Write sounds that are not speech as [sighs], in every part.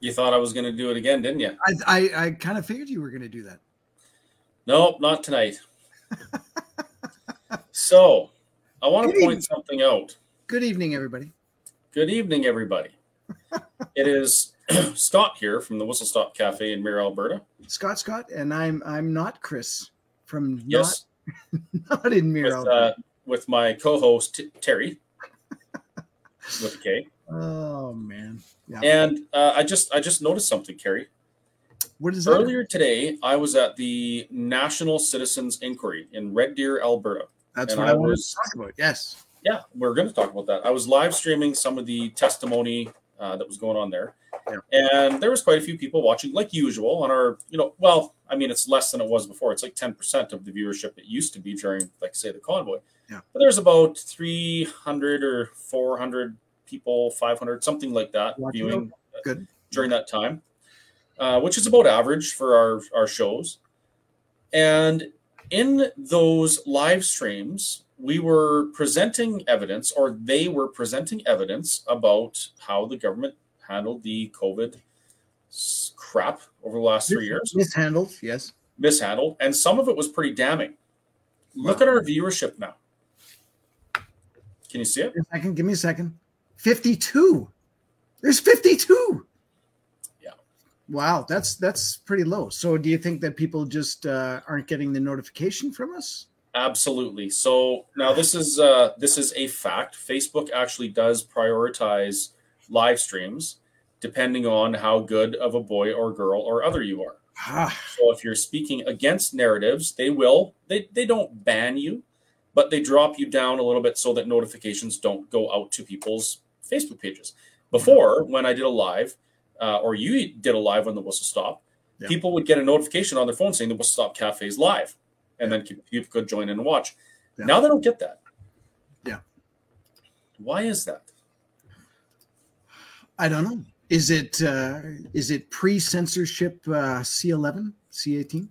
You thought I was going to do it again, didn't you? I I, I kind of figured you were going to do that. Nope, not tonight. [laughs] so, I want to point evening. something out. Good evening, everybody. Good evening, everybody. [laughs] it is [clears throat] Scott here from the Whistle Stop Cafe in Mirror, Alberta. Scott Scott, and I'm I'm not Chris from Yes, not, [laughs] not in with, Miro. uh, with my co-host Terry with a K. oh man. Yeah. And uh, I just I just noticed something, Kerry. what is that? Earlier today, I was at the National Citizens Inquiry in Red Deer, Alberta. That's what I I, was- to talk about. Yes. Yeah, we're going to talk about that. I was live streaming some of the testimony uh, that was going on there, Yeah. and there was quite a few people watching, like usual, on our, you know, well, I mean, it's less than it was before. It's like ten percent of the viewership it used to be during, like, say, the convoy. Yeah. But there's about three hundred or four hundred people, five hundred, something like that, viewing Good. during that time, uh, which is about average for our, our shows. And in those live streams, we were presenting evidence, or they were presenting evidence about how the government handled the COVID crap over the last three years, Mishandled. Yes. mishandled, and some of it was pretty damning. Look at our viewership now. Can you see it? Me a. Give me a second. Fifty-two. There's fifty-two. Yeah. Wow, that's that's pretty low. So, do you think that people just uh, aren't getting the notification from us? Absolutely. So now this is uh, this is a fact. Facebook actually does prioritize live streams depending on how good of a boy or girl or other you are. Ah, So if you're speaking against narratives, they will they they don't ban you, but they drop you down a little bit so that notifications don't go out to people's Facebook pages. Before, when I did a live, uh, or you did a live on the Whistle Stop, Yeah. people would get a notification on their phone saying the Whistle Stop Cafe is live, and then people could join in and watch. Yeah. Now they don't get that. Yeah. Why is that? I don't know. Is it uh, is it pre-censorship uh, C11, C18?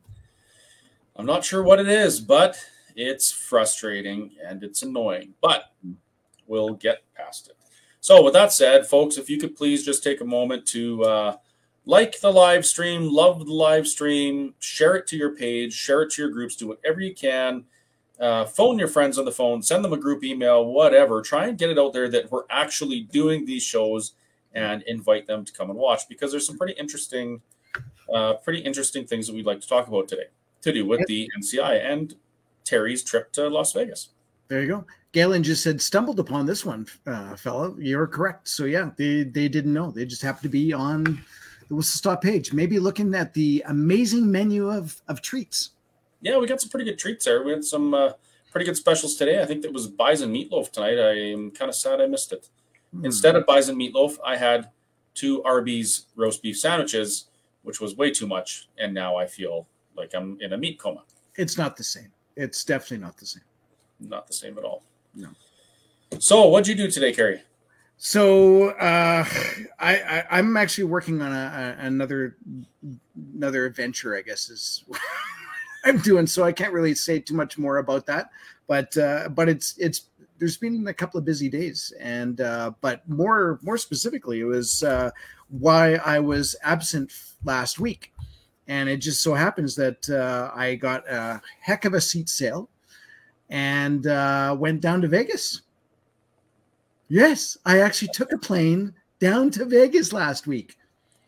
I'm not sure what it is, but it's frustrating and it's annoying, but we'll get past it. So, with that said, folks, if you could please just take a moment to uh, like the live stream, love the live stream, share it to your page, share it to your groups, do whatever you can. Uh, phone your friends on the phone, send them a group email, whatever. Try and get it out there that we're actually doing these shows and invite them to come and watch because there's some pretty interesting, uh, pretty interesting things that we'd like to talk about today to do with the NCI and Kerry's trip to Las Vegas. There you go. Galen just said stumbled upon this one, uh, fellow. You're correct. So yeah, they they didn't know. They just happened to be on the Whistle Stop page, maybe looking at the amazing menu of of treats. Yeah, we got some pretty good treats there. We had some uh, pretty good specials today. I think that was bison meatloaf tonight. I am kind of sad I missed it. Hmm. Instead of bison meatloaf, I had two Arby's roast beef sandwiches, which was way too much, and now I feel like I'm in a meat coma. it's not the same. It's definitely not the same. Not the same at all. No. So, what'd you do today, Kerry? So uh, I, I I'm actually working on a, a another another adventure. I guess is [laughs] I'm doing. So I can't really say too much more about that. But uh, but it's it's there's been a couple of busy days, and uh, but more more specifically, it was uh, why I was absent last week, and it just so happens that uh, I got a heck of a seat sale, and uh, went down to Vegas. Yes, I actually took a plane down to Vegas last week.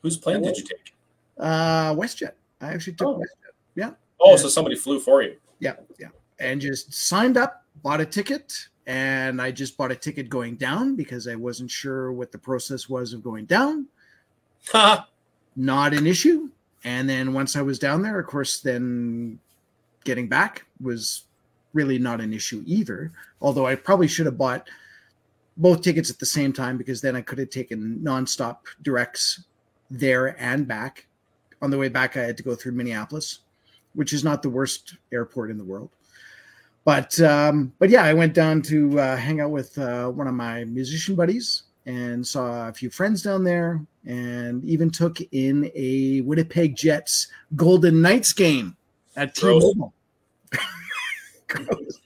Whose plane did you take? Uh, WestJet. I actually took Oh. WestJet. Yeah. Oh, so somebody flew for you. Yeah, yeah. And just signed up, bought a ticket, and I just bought a ticket going down because I wasn't sure what the process was of going down. [laughs] Not an issue. And then once I was down there, of course, then getting back was really not an issue either. Although I probably should have bought both tickets at the same time because then I could have taken nonstop directs there and back. On the way back, I had to go through Minneapolis, which is not the worst airport in the world. But um, but yeah, I went down to uh, hang out with uh, one of my musician buddies and saw a few friends down there, and even took in a Winnipeg Jets Golden Knights game at T-Mobile. [laughs] Gross.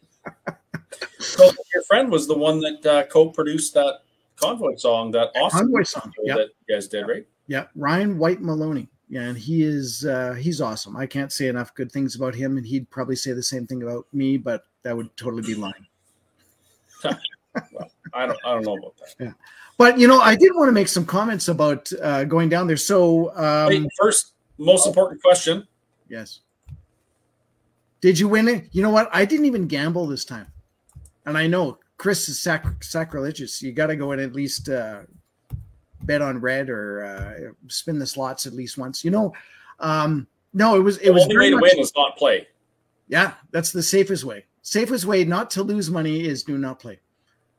So your friend was the one that uh, co-produced that convoy song, that awesome Convoy song. Yeah, that you guys did, right? Yeah, Ryan White Maloney. Yeah, and he is uh, he's awesome. I can't say enough good things about him, and he'd probably say the same thing about me, but that would totally be lying. [laughs] well, I don't I don't know about that. Yeah, but you know, I did want to make some comments about uh, going down there. So um, Wait, first, most important question. Yes. Did you win it? You know what? I didn't even gamble this time, and I know Chris is sac- sacrilegious. You got to go and at least uh, bet on red or uh, spin the slots at least once. You know, um, no, it was it the was only way to win is not play. Yeah, that's the safest way. Safest way not to lose money is do not play.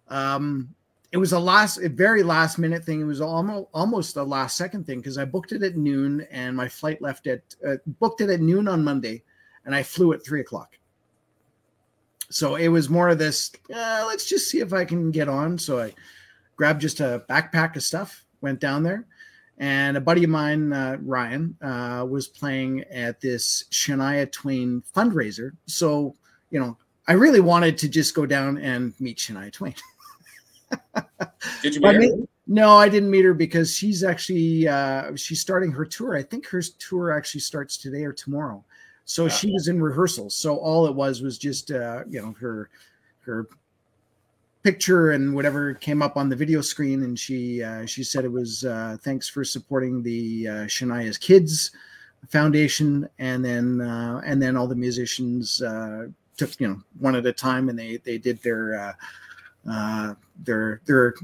Um, it was a last, a very last minute thing. It was almost almost a last second thing because I booked it at noon and my flight left at uh, booked it at noon on Monday, and I flew at three o'clock. So it was more of this. Uh, let's just see if I can get on. So I grabbed just a backpack of stuff, went down there, and a buddy of mine, uh, Ryan, uh, was playing at this Shania Twain fundraiser. So you know, I really wanted to just go down and meet Shania Twain. [laughs] Did you meet her? No, I didn't meet her because she's actually uh, she's starting her tour. I think her tour actually starts today or tomorrow. So she was in rehearsals. So all it was was just uh, you know her her picture and whatever came up on the video screen, and she uh, she said it was uh, thanks for supporting the uh, Shania's Kids Foundation, and then uh, and then all the musicians uh, took you know one at a time, and they they did their uh, uh, their their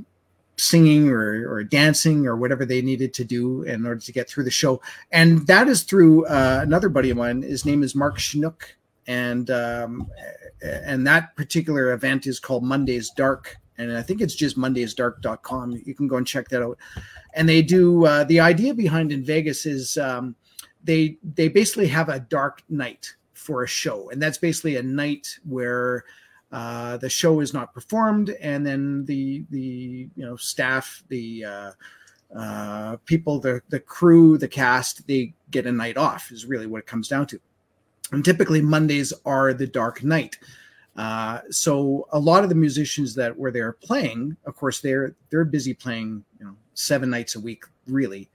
singing or, or dancing or whatever they needed to do in order to get through the show. And that is through uh, another buddy of mine. His name is Mark Shunock. And um, and that particular event is called Mondays Dark. And I think it's just mondaysdark.com. You can go and check that out. And they do uh, the idea behind in Vegas is um, they they basically have a dark night for a show. And that's basically a night where uh, the show is not performed, and then the the you know staff, the uh, uh, people, the the crew, the cast, they get a night off. Is really what it comes down to. And typically Mondays are the dark night. Uh, so a lot of the musicians that were there playing, of course, they're they're busy playing, you know, seven nights a week, really,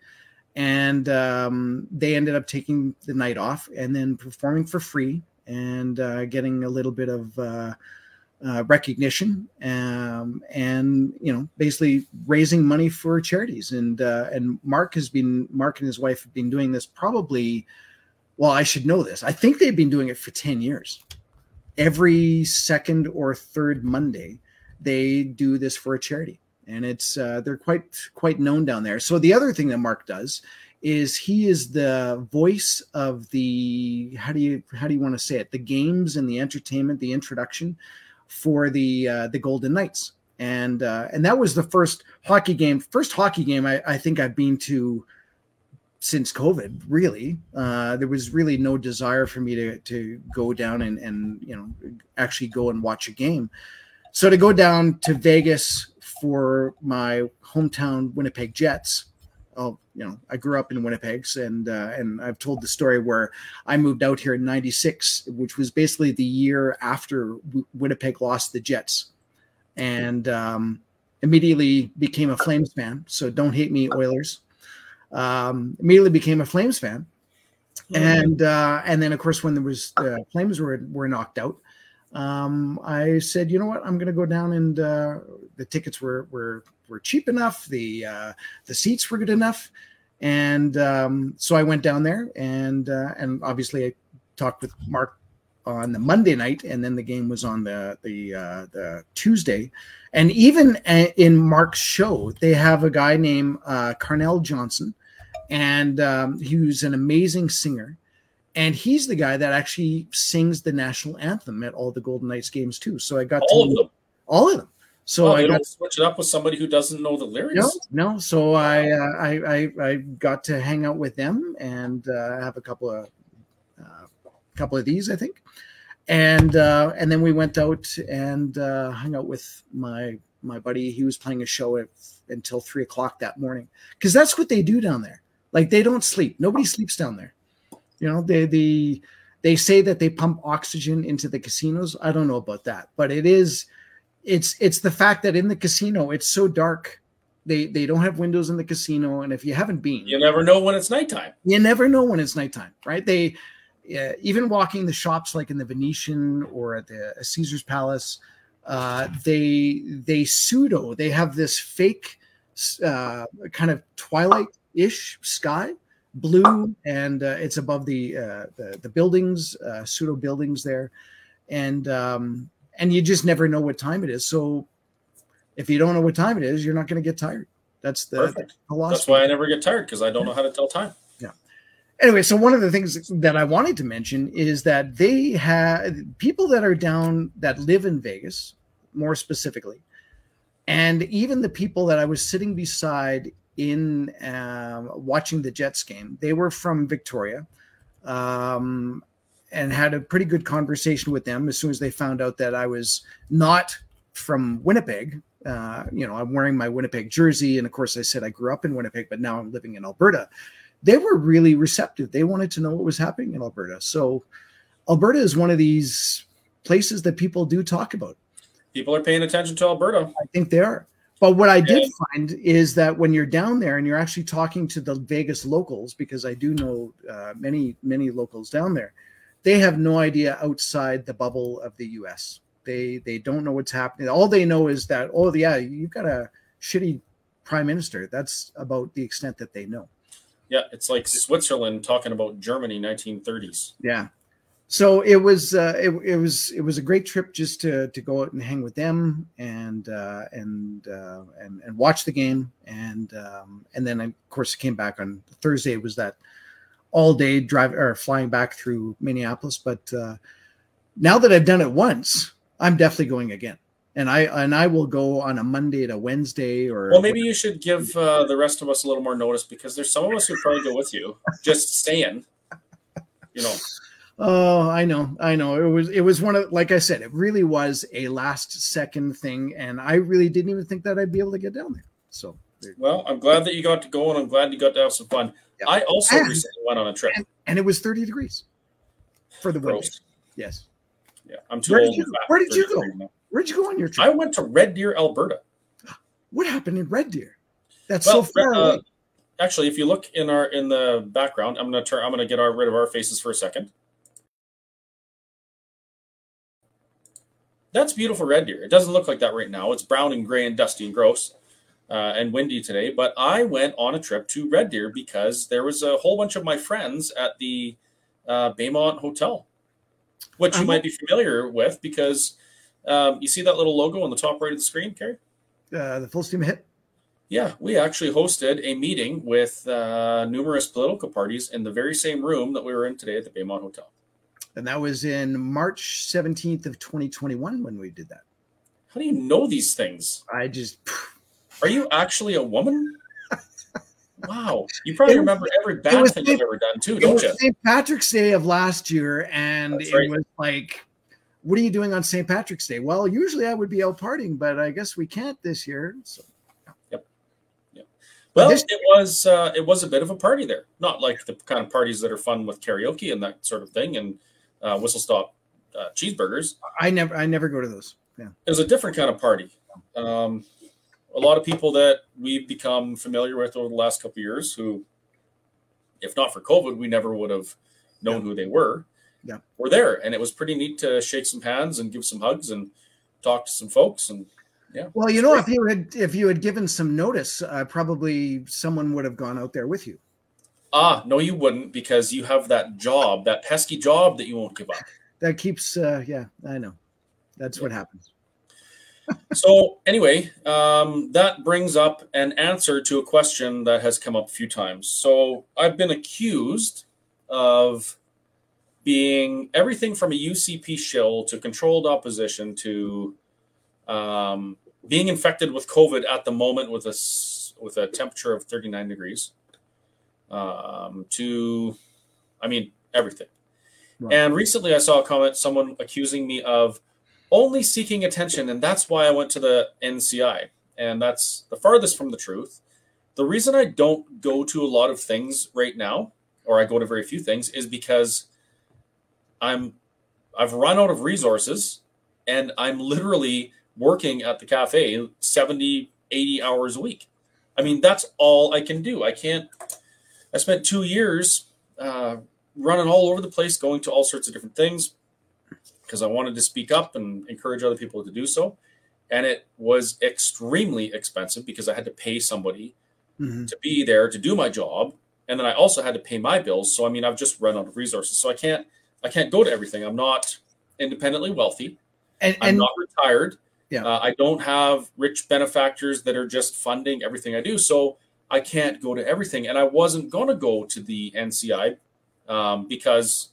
and um, they ended up taking the night off and then performing for free and uh, getting a little bit of uh, uh, recognition um, and you know basically raising money for charities. And uh, and Mark has been Mark and his wife have been doing this probably well I should know this. I think they've been doing it for 10 years. Every second or third Monday they do this for a charity. And it's uh, they're quite quite known down there. So the other thing that Mark does is he is the voice of the how do you how do you want to say it? The games and the entertainment the introduction for the uh, the Golden Knights, and uh, and that was the first hockey game, first hockey game I, I think I've been to since COVID. Really, uh, there was really no desire for me to to go down and and you know actually go and watch a game. So to go down to Vegas for my hometown Winnipeg Jets. Oh, you know, I grew up in Winnipeg's, and uh, and I've told the story where I moved out here in '96, which was basically the year after w- Winnipeg lost the Jets, and um, immediately became a Flames fan. So don't hate me, Oilers. Um, immediately became a Flames fan, and uh, and then of course when there was the uh, Flames were were knocked out, um, I said, you know what, I'm going to go down and uh, the tickets were were were cheap enough, the uh, the seats were good enough, and um, so I went down there and uh, and obviously I talked with Mark on the Monday night, and then the game was on the the uh, the Tuesday, and even in Mark's show, they have a guy named uh, Carnell Johnson, and um, he was an amazing singer and he's the guy that actually sings the national anthem at all the Golden Knights games too. So I got all to of them, all of them. So oh, I got, got, switch it up with somebody who doesn't know the lyrics. No, no. So I, uh, I, I, I got to hang out with them and uh, have a couple of, uh, couple of these, I think, and uh, and then we went out and uh, hung out with my my buddy. He was playing a show at, until three o'clock that morning because that's what they do down there. Like they don't sleep. Nobody sleeps down there. You know, they the they say that they pump oxygen into the casinos. I don't know about that, but it is it's it's the fact that in the casino it's so dark They they don't have windows in the casino, and if you haven't been, you never know when it's nighttime. You never know when it's nighttime, right? They uh, even walking the shops like in the Venetian or at the Caesar's Palace, uh, they they pseudo they have this fake uh, kind of twilight ish sky, blue, and uh, it's above the, uh, the the buildings, uh, pseudo buildings there, and um, and you just never know what time it is. So if you don't know what time it is, you're not going to get tired. That's the, Perfect. That's why I never get tired because I don't know how to tell time. Yeah. Anyway, so one of the things that I wanted to mention is that they have people that are down that live in Vegas, more specifically, and even the people that I was sitting beside in um, watching the Jets game, they were from Victoria. Um, and had a pretty good conversation with them as soon as they found out that I was not from Winnipeg, uh, you know, I'm wearing my Winnipeg jersey. And of course, I said I grew up in Winnipeg, but now I'm living in Alberta. They were really receptive. They wanted to know what was happening in Alberta. So, Alberta is one of these places that people do talk about. People are paying attention to Alberta. I think they are. But what I did find is that when you're down there and you're actually talking to the Vegas locals, because I do know uh, many, many locals down there, they have no idea outside the bubble of the US. They they don't know what's happening. All they know is that oh yeah, you've got a shitty prime minister. That's about the extent that they know. Yeah, it's like Switzerland talking about Germany 1930s. Yeah. So it was uh, it, it was it was a great trip just to to go out and hang with them and uh, and uh, and and watch the game and um, and then of course came back on Thursday. It was that all day driving or flying back through Minneapolis. But uh, now that I've done it once, I'm definitely going again. And I and I will go on a Monday to Wednesday or well maybe you should give uh, the rest of us a little more notice because there's some of us who probably go with you. Just staying you know. Oh I know. I know. It was it was one of like I said it really was a last second thing and I really didn't even think that I'd be able to get down there. So well I'm glad that you got to go and I'm glad you got to have some fun yeah. I also and, recently went on a trip and, and, it was 30 degrees for the winter yes yeah, I'm too where old. Did you, where did you go? Where'd you go on your trip? I went to Red Deer, Alberta. What happened in Red Deer? That's well, so far uh, away. Actually, if you look in our in the background, I'm gonna turn. I'm gonna get our, rid of our faces for a second. That's beautiful Red Deer. It doesn't look like that right now. It's brown and gray and dusty and gross. Uh, and windy today, but I went on a trip to Red Deer because there was a whole bunch of my friends at the uh, Baymont Hotel which you uh-huh. might be familiar with because um, you see that little logo on the top right of the screen, Kerry? Uh, the full steam ahead. Yeah, we actually hosted a meeting with uh, numerous political parties in the very same room that we were in today at the Baymont Hotel. And that was in March 17th of 2021 when we did that. How do you know these things? I just. Are you actually a woman? Wow, you probably remember every bad thing. I've ever done too, don't you? St. Patrick's Day of last year, and That's it right. was like, "What are you doing on St. Patrick's Day?" Well, usually I would be out partying, but I guess we can't this year. So, yep, yep. Well, this- it was uh, it was a bit of a party there, not like the kind of parties that are fun with karaoke and that sort of thing, and uh, whistle stop uh, cheeseburgers. I never, I never go to those. Yeah, it was a different kind of party. Um, a lot of people that we've become familiar with over the last couple years who if not for covid we never would have known yeah. who they were yeah. were there. And it was pretty neat to shake some hands and give some hugs and talk to some folks and yeah. Well you know great. if you had if you had given some notice uh, probably someone would have gone out there with you. Ah no you wouldn't because you have that job that pesky job that you won't give up. That keeps uh yeah i know. That's yeah. what happens so anyway, um, that brings up an answer to a question that has come up a few times. So I've been accused of being everything from a UCP shill to controlled opposition to um, being infected with COVID at the moment with a with a temperature of 39 degrees. Um, to, I mean, everything. Right. And recently, I saw a comment, someone accusing me of only seeking attention. And that's why I went to the NCI. And that's the farthest from the truth. The reason I don't go to a lot of things right now, or I go to very few things, is because I'm I've run out of resources and I'm literally working at the cafe 70, 80 hours a week. I mean, that's all I can do. I can't. I spent two years uh, running all over the place, going to all sorts of different things because I wanted to speak up and encourage other people to do so. And it was extremely expensive because I had to pay somebody Mhm. to be there to do my job, and then I also had to pay my bills. So I mean, I've just run out of resources. So I can't. I can't go to everything. I'm not independently wealthy. And, I'm not retired. Yeah. Uh, I don't have rich benefactors that are just funding everything I do. So I can't go to everything. And I wasn't going to go to the NCI um, because,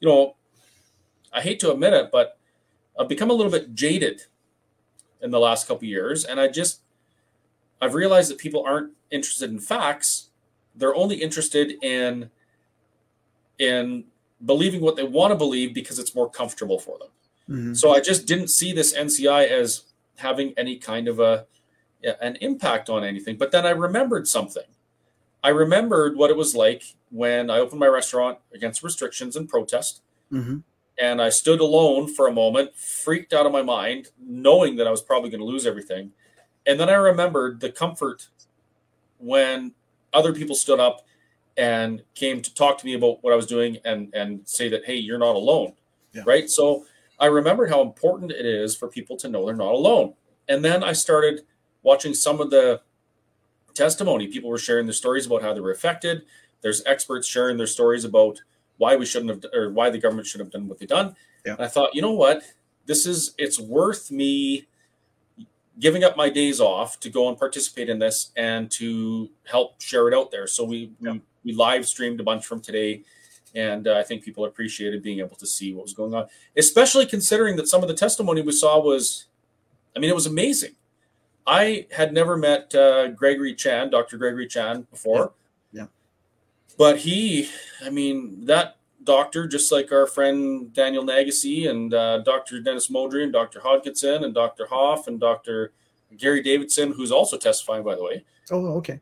you know, I hate to admit it, but I've become a little bit jaded in the last couple of years. And I just, I've realized that people aren't interested in facts. They're only interested in, in believing what they want to believe because it's more comfortable for them. Mhm. So I just didn't see this NCI as having any kind of a an impact on anything. But then I remembered something. I remembered what it was like when I opened my restaurant against restrictions and protest, Mhm. And I stood alone for a moment, freaked out of my mind, knowing that I was probably going to lose everything. And then I remembered the comfort when other people stood up and came to talk to me about what I was doing and and say that hey, you're not alone. Yeah. Right? So I remembered how important it is for people to know they're not alone. And then I started watching some of the testimony. People were sharing their stories about how they were affected. There's experts sharing their stories about why we shouldn't have or why the government should have done what they done. Yeah. And I thought, you know what? This is it's worth me giving up my days off to go and participate in this and to help share it out there. So we Yeah. we, we live streamed a bunch from today, and uh, I think people appreciated being able to see what was going on, especially considering that some of the testimony we saw was, I mean, it was amazing. I had never met uh, Gregory Chan, Dr. Gregory Chan, before. But he, I mean, that doctor, just like our friend Daniel Nagase and uh, Dr. Dennis Modry and Dr. Hodgkinson and Dr. Hoff and Dr. Gary Davidson, who's also testifying, by the way, Oh, okay.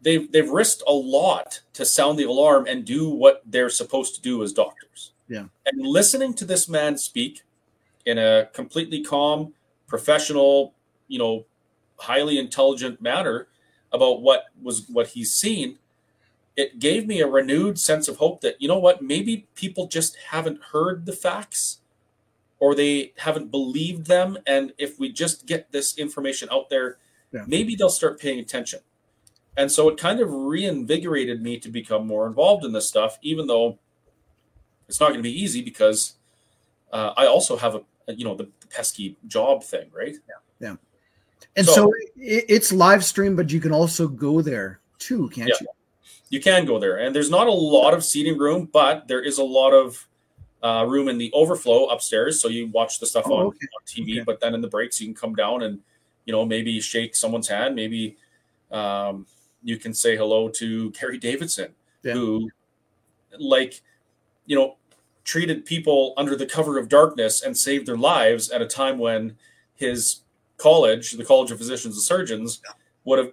they've they've risked a lot to sound the alarm and do what they're supposed to do as doctors. Yeah. And listening to this man speak in a completely calm, professional, you know, highly intelligent manner about what was what he's seen, it gave me a renewed sense of hope that you know what, maybe people just haven't heard the facts or they haven't believed them and if we just get this information out there, Yeah. maybe they'll start paying attention. And so it kind of reinvigorated me to become more involved in this stuff, even though it's not going to be easy because uh, I also have a, a- you know, the, pesky job thing, right? Yeah. yeah. And So- so, it, it's live stream, but you can also go there too, can't Yeah. you? You can go there, and there's not a lot of seating room, but there is a lot of uh, room in the overflow upstairs. So you watch the stuff Oh, on, okay. on TV, Okay. but then in the breaks you can come down and you know maybe shake someone's hand, maybe um, you can say hello to Gary Davidson, Yeah. who like you know treated people under the cover of darkness and saved their lives at a time when his college, the College of Physicians and Surgeons, would have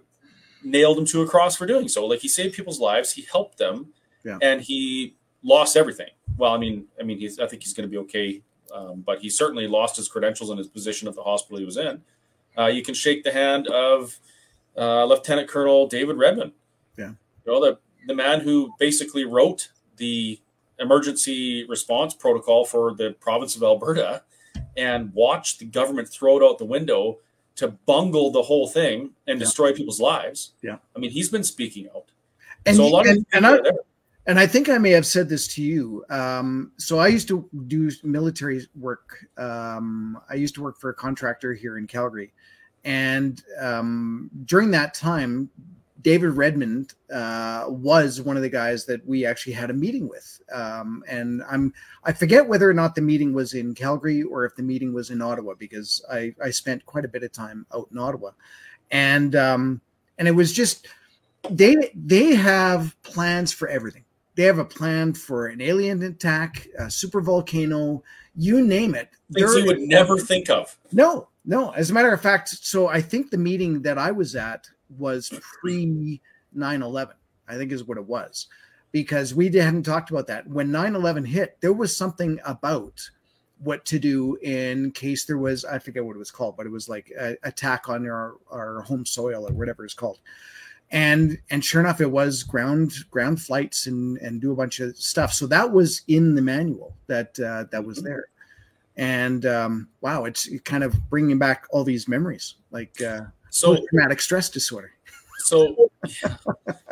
nailed him to a cross for doing so. Like he saved people's lives, he helped them, Yeah. and he lost everything. Well, I mean, I mean, he's I think he's going to be okay, um, but he certainly lost his credentials and his position at the hospital he was in. Uh, you can shake the hand of uh, Lieutenant Colonel David Redman. Yeah. you know the the man who basically wrote the emergency response protocol for the province of Alberta and watched the government throw it out the window to bungle the whole thing and Yeah. destroy people's lives. Yeah. I mean, he's been speaking out. And, so a lot and, of and I, and I think I may have said this to you. Um, so I used to do military work. Um, I used to work for a contractor here in Calgary, and um, during that time, David Redman uh, was one of the guys that we actually had a meeting with. Um, and I'm I forget whether or not the meeting was in Calgary or if the meeting was in Ottawa because I I spent quite a bit of time out in Ottawa, and um, and it was just they they have plans for everything. They have a plan for an alien attack, a super volcano, you name it. Things They're- you would never think of. no, no. As a matter of fact, so I think the meeting that I was at was pre 9 11, I think is what it was, because we hadn't talked about that. When 9 11 hit, there was something about what to do in case there was I forget what it was called, but it was like a attack on our our home soil or whatever it's called. And and sure enough, it was ground ground flights and and do a bunch of stuff. So that was in the manual that uh, that was there. And um, wow, it's kind of bringing back all these memories, like uh, So traumatic stress disorder. so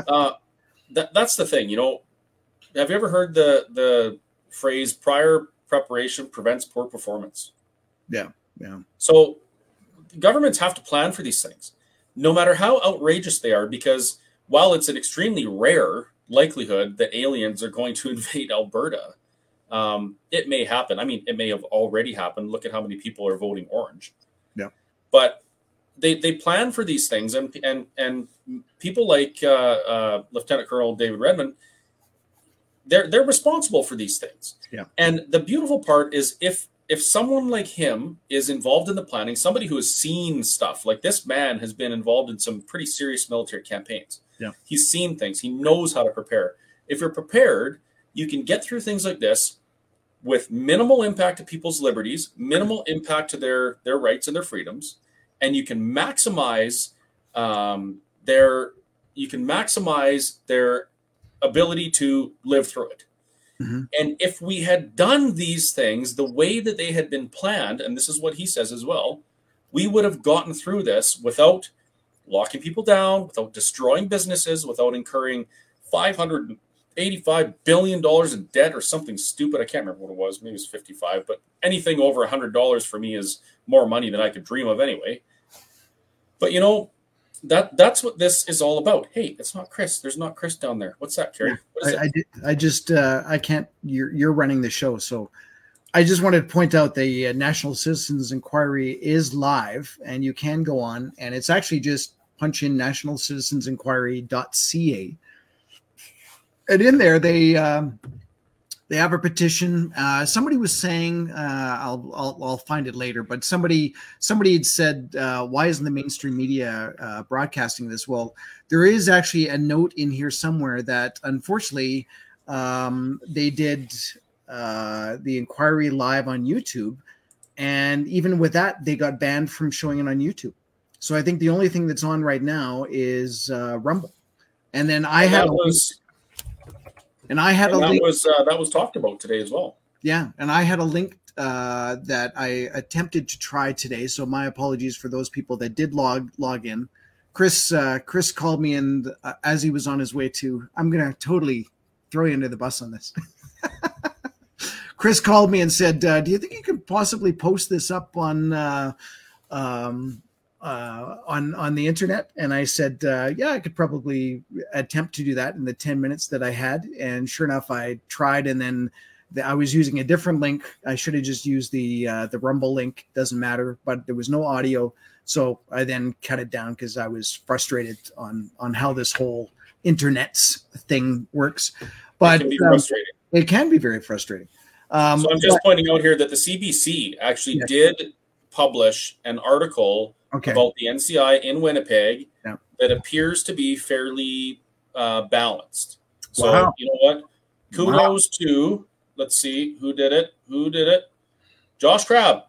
uh, that, that's the thing you know have you ever heard the the phrase prior preparation prevents poor performance Yeah, yeah, so governments have to plan for these things no matter how outrageous they are because while it's an extremely rare likelihood that aliens are going to [laughs] invade alberta um, it may happen. I mean it may have already happened. Look at how many people are voting orange. Yeah. but they they plan for these things and and and people like uh, uh, Lieutenant Colonel David Redman, they're they're responsible for these things. Yeah. And the beautiful part is if if someone like him is involved in the planning, somebody who has seen stuff like this man has been involved in some pretty serious military campaigns. Yeah. He's seen things. He knows how to prepare. If you're prepared, you can get through things like this with minimal impact to people's liberties, minimal impact to their their rights and their freedoms, and you can maximize um, their you can maximize their ability to live through it. Mhm. And if we had done these things the way that they had been planned, and this is what he says as well, we would have gotten through this without locking people down, without destroying businesses, without incurring 585 billion dollars in debt or something stupid. I can't remember what it was. Maybe it was 55, but anything over $100 for me is more money than I could dream of anyway. But you know, that that's what this is all about. Hey, it's not Chris. There's not Chris down there. What's that, Kerry? What is I? I, did, I just uh, I can't. You're you're running the show, so I just wanted to point out the uh, National Citizens Inquiry is live, and you can go on, and it's actually just punch in nationalcitizensinquiry.ca, and in there they um, they have a petition. Uh, somebody was saying, uh, I'll, I'll I'll find it later, but somebody somebody had said, uh, why isn't the mainstream media uh, broadcasting this? Well, there is actually a note in here somewhere that unfortunately um, they did uh, the inquiry live on YouTube, and even with that, they got banned from showing it on YouTube. So I think the only thing that's on right now is uh, Rumble, and then I And had that was and I had a that link. was uh, that was talked about today as well. Yeah, and I had a link uh, that I attempted to try today. So my apologies for those people that did log log in. Chris uh, Chris called me and uh, as he was on his way to, I'm gonna totally throw you under the bus on this. [laughs] Chris called me and said, uh, "Do you think you could possibly post this up on uh, um, uh, on on the internet?" And I said, uh, "Yeah, I could probably attempt to do that in the ten minutes that I had." And sure enough, I tried, and then the, I was using a different link. I should have just used the uh, the Rumble link. Doesn't matter, but there was no audio, so I then cut it down because I was frustrated on on how this whole internet's thing works. But it can be um, it can be very frustrating. Um, so I'm just pointing out here that the CBC actually did publish an article but- okay. about the NCI in Winnipeg Yeah. that appears to be fairly uh, balanced. So Wow. you know what? Kudos to let's see who did it. Who did it? Josh Crab.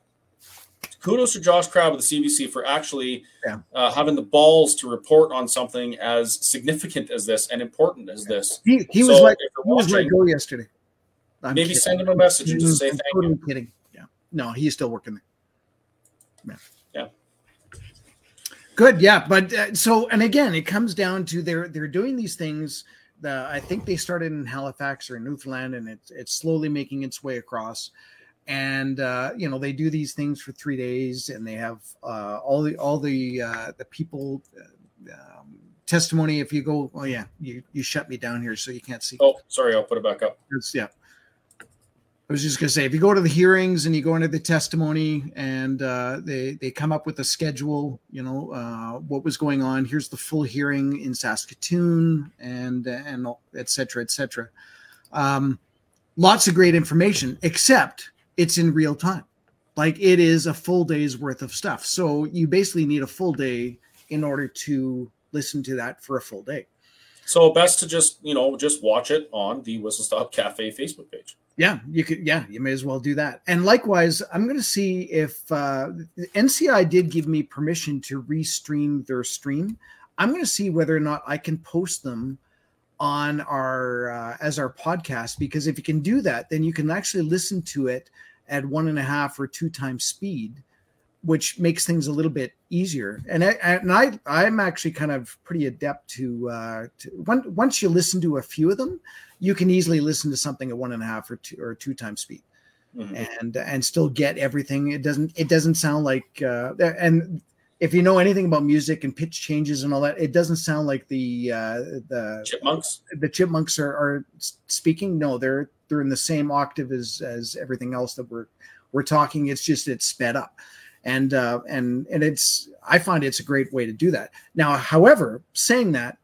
Kudos to Josh Crab of the CBC for actually Yeah. uh, having the balls to report on something as significant as this and important as this. He, he was like he was watching, go yesterday. I'm maybe kidding. send him a message and just say I'm thank totally you. kidding. Yeah. No, he's still working there. Yeah. Good. Yeah. But uh, so, and again, it comes down to they're they're doing these things. The, I think they started in Halifax or in Newfoundland, and it's it's slowly making its way across. And uh, you know they do these things for three days, and they have uh, all the all the uh, the people uh, um, testimony. If you go, oh yeah, you you shut me down here, so you can't see. Oh, sorry, I'll put it back up. It's, yeah. I was just gonna say, if you go to the hearings and you go into the testimony, and uh, they they come up with a schedule, you know, uh, what was going on. Here's the full hearing in Saskatoon, and and et cetera, et cetera. Um, lots of great information, except it's in real time. Like it is a full day's worth of stuff. So you basically need a full day in order to listen to that for a full day. So best to just you know just watch it on the Whistle Stop Cafe Facebook page. Yeah, you could. Yeah, you may as well do that. And likewise, I'm going to see if uh, NCI did give me permission to restream their stream. I'm going to see whether or not I can post them on our uh, as our podcast because if you can do that, then you can actually listen to it at one and a half or two times speed, which makes things a little bit easier. And I and I I'm actually kind of pretty adept to, uh, to once you listen to a few of them, you can easily listen to something at one and a half or two or two times speed. Mm-hmm. and and still get everything it doesn't it doesn't sound like uh and if you know anything about music and pitch changes and all that, it doesn't sound like the uh, the chipmunks. The chipmunks are, are speaking. No, they're they're in the same octave as as everything else that we're we're talking. It's just it's sped up, and uh, and and it's I find it's a great way to do that. Now, however, saying that,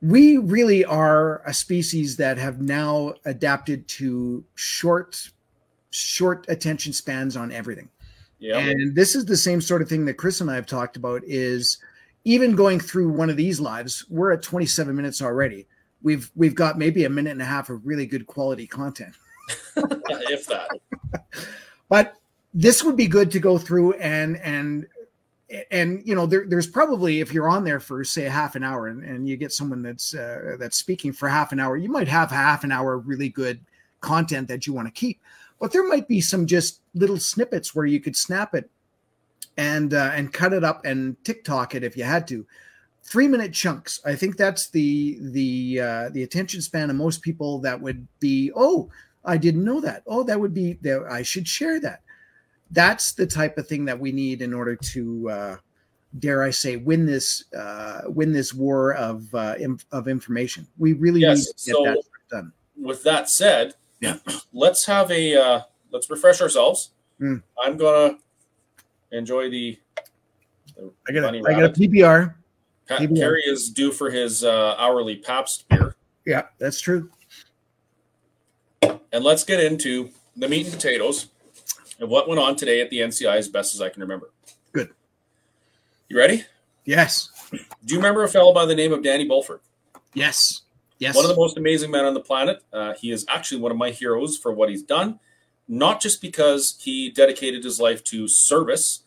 we really are a species that have now adapted to short short attention spans on everything yeah. And this is the same sort of thing that Chris and I have talked about is even going through one of these lives, we're at 27 minutes already. We've we've got maybe a minute and a half of really good quality content. [laughs] if that. [laughs] but this would be good to go through and and and you know there, there's probably if you're on there for say a half an hour and, and you get someone that's uh, that's speaking for half an hour you might have half an hour really good content that you want to keep but there might be some just little snippets where you could snap it and uh, and cut it up and TikTok it if you had to. Three minute chunks. I think that's the the uh, the attention span of most people. That would be oh I didn't know that. Oh that would be that I should share that. That's the type of thing that we need in order to uh, dare I say win this uh, win this war of uh, inf- of information. We really yes, need to get so that done. With that said, yeah. [clears throat] Let's have a uh, let's refresh ourselves. Mm. I'm gonna enjoy the. the I got a, I got a PBR. Pat, PBR. Kerry is due for his uh, hourly Pabst beer. Yeah, that's true. And let's get into the meat and potatoes of what went on today at the NCI as best as I can remember. Good. You ready? Yes. Do you remember a fellow by the name of Danny Bulford? Yes. Yes. One of the most amazing men on the planet. Uh, he is actually one of my heroes for what he's done, not just because he dedicated his life to service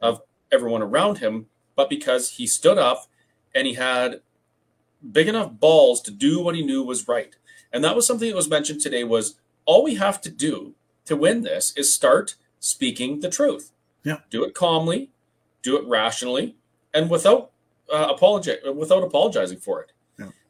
of everyone around him, but because he stood up and he had big enough balls to do what he knew was right. And that was something that was mentioned today was all we have to do to win this is start speaking the truth. Yeah. Do it calmly, do it rationally, and without uh, apologize without apologizing for it.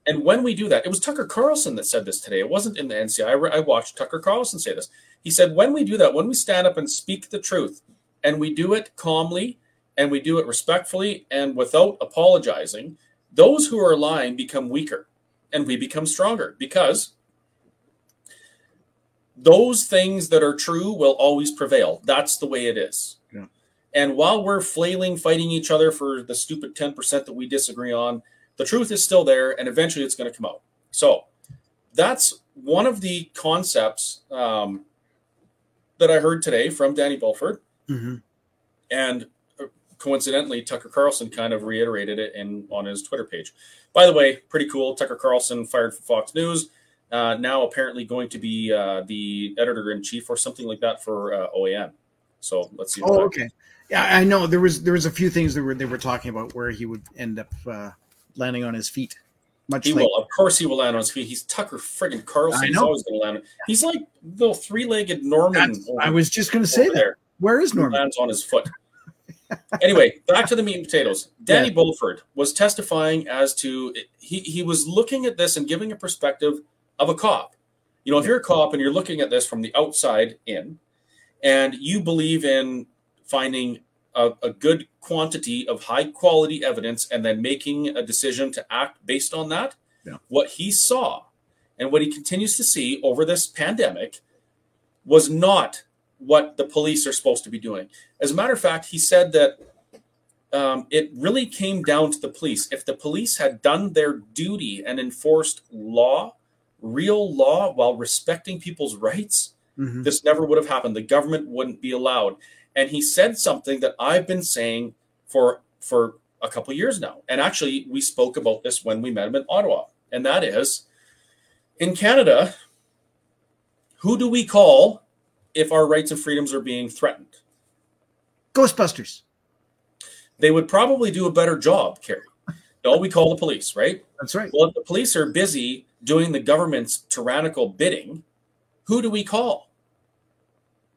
And when we do that, it was Tucker Carlson that said this today. It wasn't in the NCI. I, re- I watched Tucker Carlson say this. He said, when we do that, when we stand up and speak the truth, and we do it calmly, and we do it respectfully, and without apologizing, those who are lying become weaker, and we become stronger because those things that are true will always prevail. That's the way it is. Yeah. And while we're flailing, fighting each other for the stupid 10% that we disagree on, the truth is still there, and eventually it's going to come out. So that's one of the concepts um, that I heard today from Danny Bulford. Mm-hmm. And uh, coincidentally, Tucker Carlson kind of reiterated it in on his Twitter page. By the way, pretty cool. Tucker Carlson fired from Fox News. Uh, now apparently going to be uh, the editor in chief or something like that for uh, OAN. So let's see. Oh, okay. Yeah, I know there was there was a few things that were they were talking about where he would end up uh, landing on his feet. Much he like, will, of course, he will land on his feet. He's Tucker friggin' Carlson. He's always going to land. He's like the three-legged Norman. I was just going to say that. There. Where is Norman? He lands on his foot. [laughs] anyway, back to the meat and potatoes. Danny yeah. Bulford was testifying as to he he was looking at this and giving a perspective of a cop. You know, if you're a cop and you're looking at this from the outside in, and you believe in finding a, a, good quantity of high quality evidence and then making a decision to act based on that. Yeah. What he saw and what he continues to see over this pandemic was not what the police are supposed to be doing. As a matter of fact, he said that um, it really came down to the police. If the police had done their duty and enforced law, real law, while respecting people's rights, mm-hmm. this never would have happened. The government wouldn't be allowed and he said something that I've been saying for for a couple years now. And actually, we spoke about this when we met him in Ottawa. And that is in Canada, who do we call if our rights and freedoms are being threatened? Ghostbusters. They would probably do a better job, Kerry. No, we call the police, right? That's right. Well, if the police are busy doing the government's tyrannical bidding, who do we call?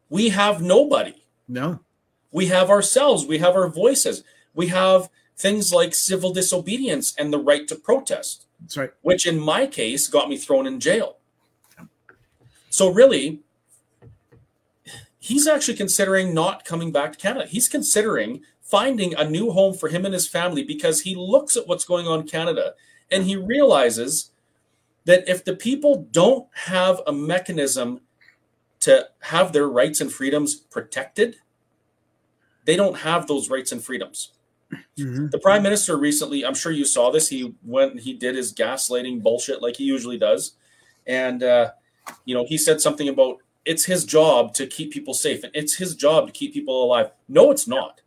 We have nobody. No. We have ourselves. We have our voices. We have things like civil disobedience and the right to protest. That's right. Which in my case got me thrown in jail. So really, he's actually considering not coming back to Canada. He's considering finding a new home for him and his family because he looks at what's going on in Canada and he realizes that if the people don't have a mechanism to have their rights and freedoms protected, they don't have those rights and freedoms. Mm-hmm. The prime minister recently, I'm sure you saw this. He went, he did his gaslighting bullshit like he usually does, and uh, you know he said something about it's his job to keep people safe and it's his job to keep people alive. No, it's not.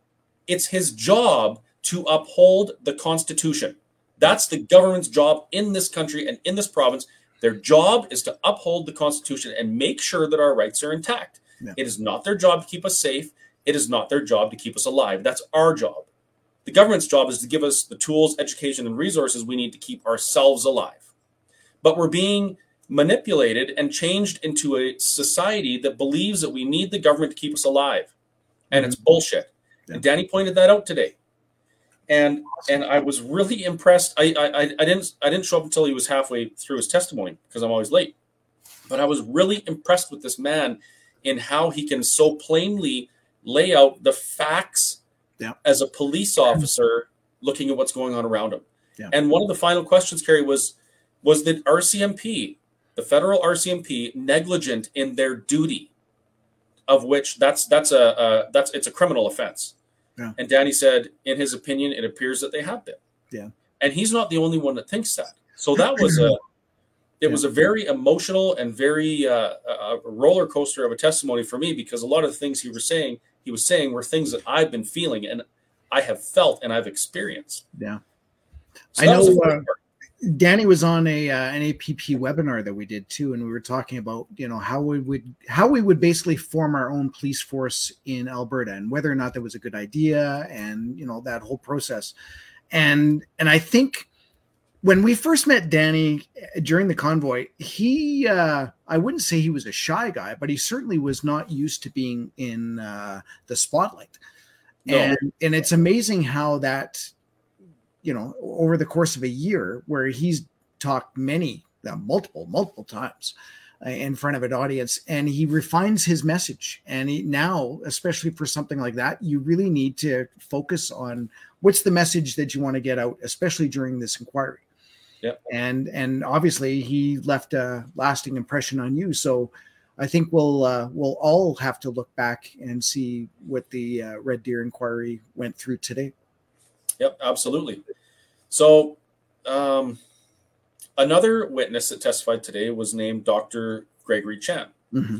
It's his job to uphold the Constitution. That's the government's job in this country and in this province. Their job is to uphold the Constitution and make sure that our rights are intact. Yeah. It is not their job to keep us safe. It is not their job to keep us alive. That's our job. The government's job is to give us the tools, education, and resources we need to keep ourselves alive. But we're being manipulated and changed into a society that believes that we need the government to keep us alive. And mm-hmm. it's bullshit. Yeah. And Danny pointed that out today. And and I was really impressed. I, I I didn't I didn't show up until he was halfway through his testimony because I'm always late. But I was really impressed with this man in how he can so plainly lay out the facts yeah. as a police officer looking at what's going on around him. Yeah. And one of the final questions, Kerry, was was the RCMP, the federal RCMP, negligent in their duty of which that's that's a uh, that's it's a criminal offense. Yeah. And Danny said, in his opinion, it appears that they have been. Yeah. And he's not the only one that thinks that. So that was a [clears throat] it yeah. was a very emotional and very uh, a roller coaster of a testimony for me because a lot of the things he was saying he was saying were things that I've been feeling and I have felt and I've experienced. Yeah. So I know Danny was on a uh, an APP webinar that we did too, and we were talking about you know how we would how we would basically form our own police force in Alberta and whether or not that was a good idea, and you know that whole process, and and I think when we first met Danny uh, during the convoy, he uh, I wouldn't say he was a shy guy, but he certainly was not used to being in uh, the spotlight, no. and and it's amazing how that you know over the course of a year where he's talked many uh, multiple multiple times uh, in front of an audience and he refines his message and he, now especially for something like that you really need to focus on what's the message that you want to get out especially during this inquiry yep. and and obviously he left a lasting impression on you so I think we'll uh, we'll all have to look back and see what the uh, Red Deer inquiry went through today. Yep, absolutely. So, um, another witness that testified today was named Dr. Gregory Chan. Mm-hmm.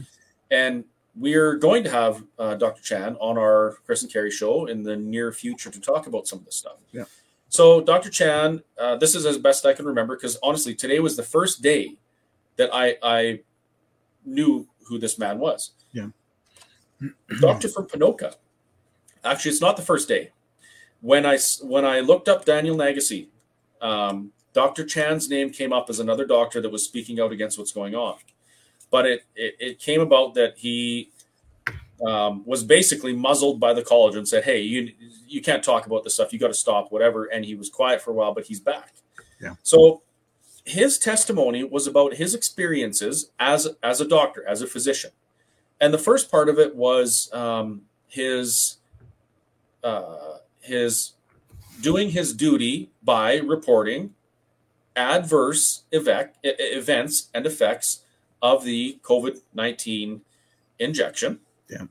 And we're going to have uh, Dr. Chan on our Chris and Kerry show in the near future to talk about some of this stuff. Yeah. So, Dr. Chan, uh, this is as best I can remember because honestly, today was the first day that I, I knew who this man was. Yeah. Doctor from Ponoka. Actually, it's not the first day when I when I looked up Daniel Nagase, um, Dr. Chan's name came up as another doctor that was speaking out against what's going on. But it it, it came about that he um, was basically muzzled by the college and said, "Hey, you you can't talk about this stuff. You got to stop, whatever." And he was quiet for a while, but he's back. Yeah. So his testimony was about his experiences as as a doctor, as a physician, and the first part of it was um, his. Uh, his doing his duty by reporting adverse effect, events and effects of the COVID 19 injection. Yeah.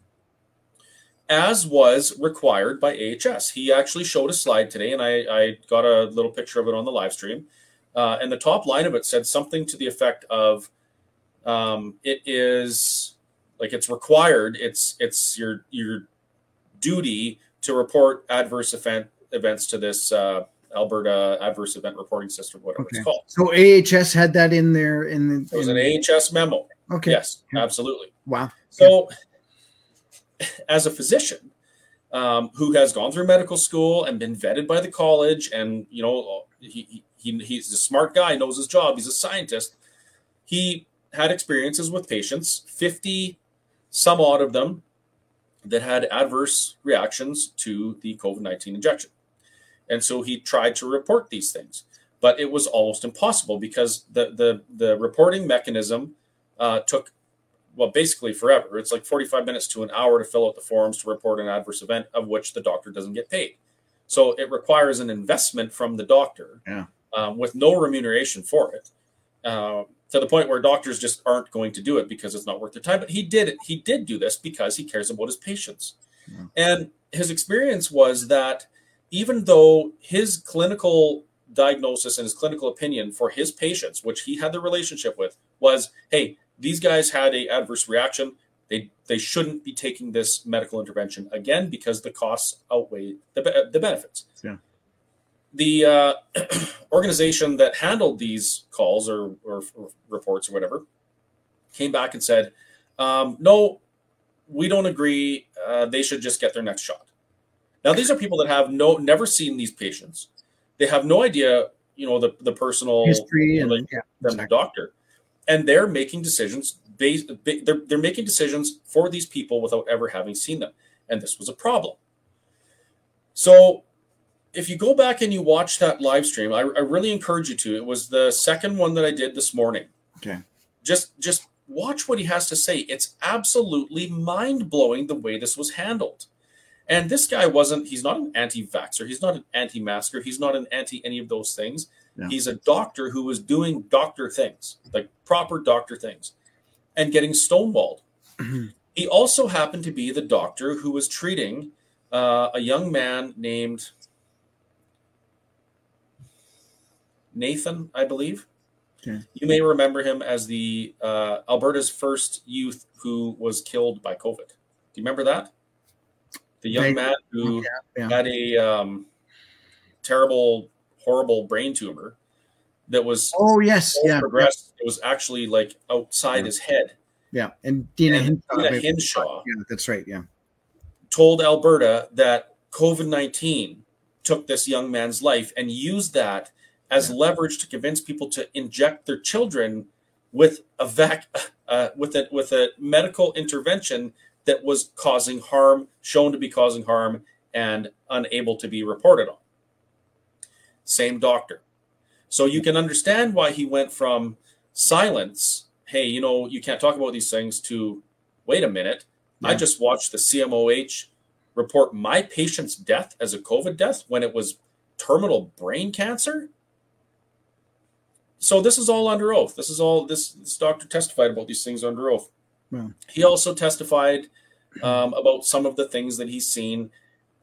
As was required by AHS. He actually showed a slide today, and I, I got a little picture of it on the live stream. Uh, and the top line of it said something to the effect of um, it is like it's required, it's it's your your duty to report adverse event events to this uh, Alberta Adverse Event Reporting System, whatever Okay. it's called. So AHS had that in there in the. It was an AHS memo. Okay. Yes, Yeah. absolutely. Wow. So, [laughs] as a physician um, who has gone through medical school and been vetted by the college, and you know, he, he he's a smart guy, knows his job. He's a scientist. He had experiences with patients, fifty some odd of them, that had adverse reactions to the COVID nineteen injection, and so he tried to report these things, but it was almost impossible because the the the reporting mechanism uh, took well, basically forever. It's like 45 minutes to an hour to fill out the forms to report an adverse event of which the doctor doesn't get paid. So it requires an investment from the doctor Yeah. um, with no remuneration for it, uh, to the point where doctors just aren't going to do it because it's not worth their time. But he did it. He did do this because he cares about his patients. Yeah. And his experience was that even though his clinical diagnosis and his clinical opinion for his patients, which he had the relationship with, was, hey, these guys had a adverse reaction. They they shouldn't be taking this medical intervention again because the costs outweigh the, the benefits. Yeah. The uh, [clears throat] organization that handled these calls or, or, or reports or whatever came back and said, um, no, we don't agree. Uh, they should just get their next shot. Now these are people that have no never seen these patients. They have no idea, you know, the the personal History and yeah. from the doctor, and they're making decisions based. They're they're making decisions for these people without ever having seen them, and this was a problem. So, if you go back and you watch that live stream, I, I really encourage you to. It was the second one that I did this morning. Okay. Just just watch what he has to say. It's absolutely mind blowing the way this was handled. And this guy wasn't, he's not an anti vaxxer. He's not an anti masker. He's not an anti any of those things. Yeah. He's a doctor who was doing doctor things, like proper doctor things, and getting stonewalled. [clears throat] he also happened to be the doctor who was treating uh, a young man named Nathan, I believe. Okay. You may remember him as the uh, Alberta's first youth who was killed by COVID. Do you remember that? The young Vaguely. man who Yeah, yeah. had a um, terrible, horrible brain tumor that was Oh yes, yeah, progressed. It was actually like outside Yeah. his head. yeah. And Deena, And Hinshaw, Deena Hinshaw Yeah, that's right. Yeah. told Alberta that COVID 19 took this young man's life and used that as leverage to convince people to inject their children with a vac [laughs] uh, with a with a medical intervention that was causing harm, shown to be causing harm, and unable to be reported on. Same doctor. So you can understand why he went from silence, hey, you know, you can't talk about these things, to wait a minute, I just watched the CMOH report my patient's death as a COVID death when it was terminal brain cancer. So this is all under oath. This is all this, this doctor testified about these things under oath. Wow. He also testified um, about some of the things that he's seen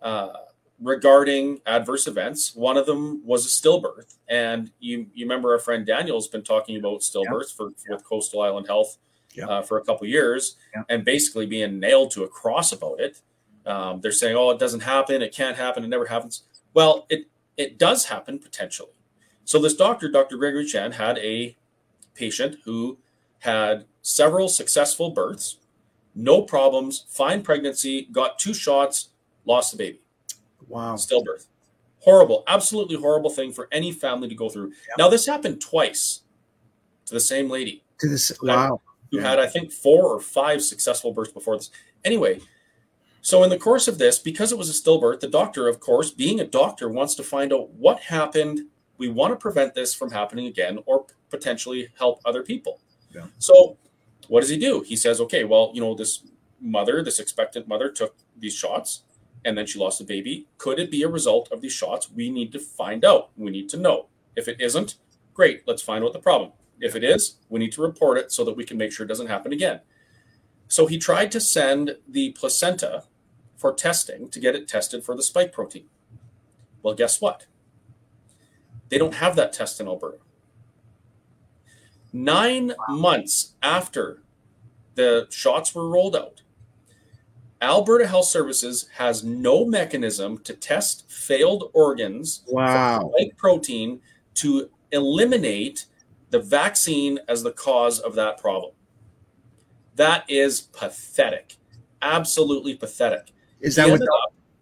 uh, regarding adverse events. One of them was a stillbirth, and you you remember our friend Daniel's been talking about stillbirths for with Coastal Island Health Yeah. uh, for a couple years, Yeah. and basically being nailed to a cross about it. Um, they're saying, "Oh, it doesn't happen. It can't happen. It never happens." Well, it it does happen potentially. So this doctor, Dr. Gregory Chan, had a patient who had several successful births, no problems, fine pregnancy, got two shots, lost the baby, Wow. stillbirth. Horrible, absolutely horrible thing for any family to go through. Yeah. Now, this happened twice to the same lady To this. Wow. who Yeah. had, I think, four or five successful births before this. Anyway, so in the course of this, because it was a stillbirth, the doctor, of course, being a doctor, wants to find out what happened. We want to prevent this from happening again or potentially help other people. Yeah. So, what does he do? He says, okay, well, you know, this mother, this expectant mother, took these shots and then she lost the baby. Could it be a result of these shots? We need to find out. We need to know. If it isn't, great, let's find out the problem. If it is, we need to report it so that we can make sure it doesn't happen again. So he tried to send the placenta for testing to get it tested for the spike protein. Well, guess what? They don't have that test in Alberta. Nine months after the shots were rolled out, Alberta Health Services has no mechanism to test failed organs wow. like protein to eliminate the vaccine as the cause of that problem. That is pathetic. Absolutely pathetic. Is that what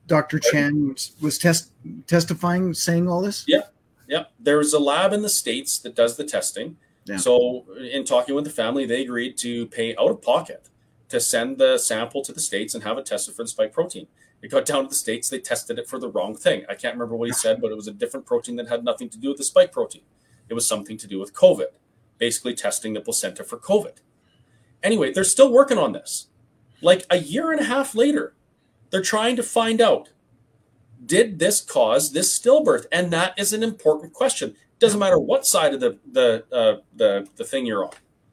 Dr. Chan was test, testifying, saying all this? Yeah. Yeah. There's a lab in the States that does the testing. Yeah. So, in talking with the family, they agreed to pay out of pocket to send the sample to the States and have it tested for the spike protein. It got down to the States, they tested it for the wrong thing. I can't remember what he said, but it was a different protein that had nothing to do with the spike protein. It was something to do with COVID, basically testing the placenta for COVID. Anyway, they're still working on this. Like a year and a half later, they're trying to find out did this cause this stillbirth? And that is an important question. It Doesn't matter what side of the the uh, the the thing you're on.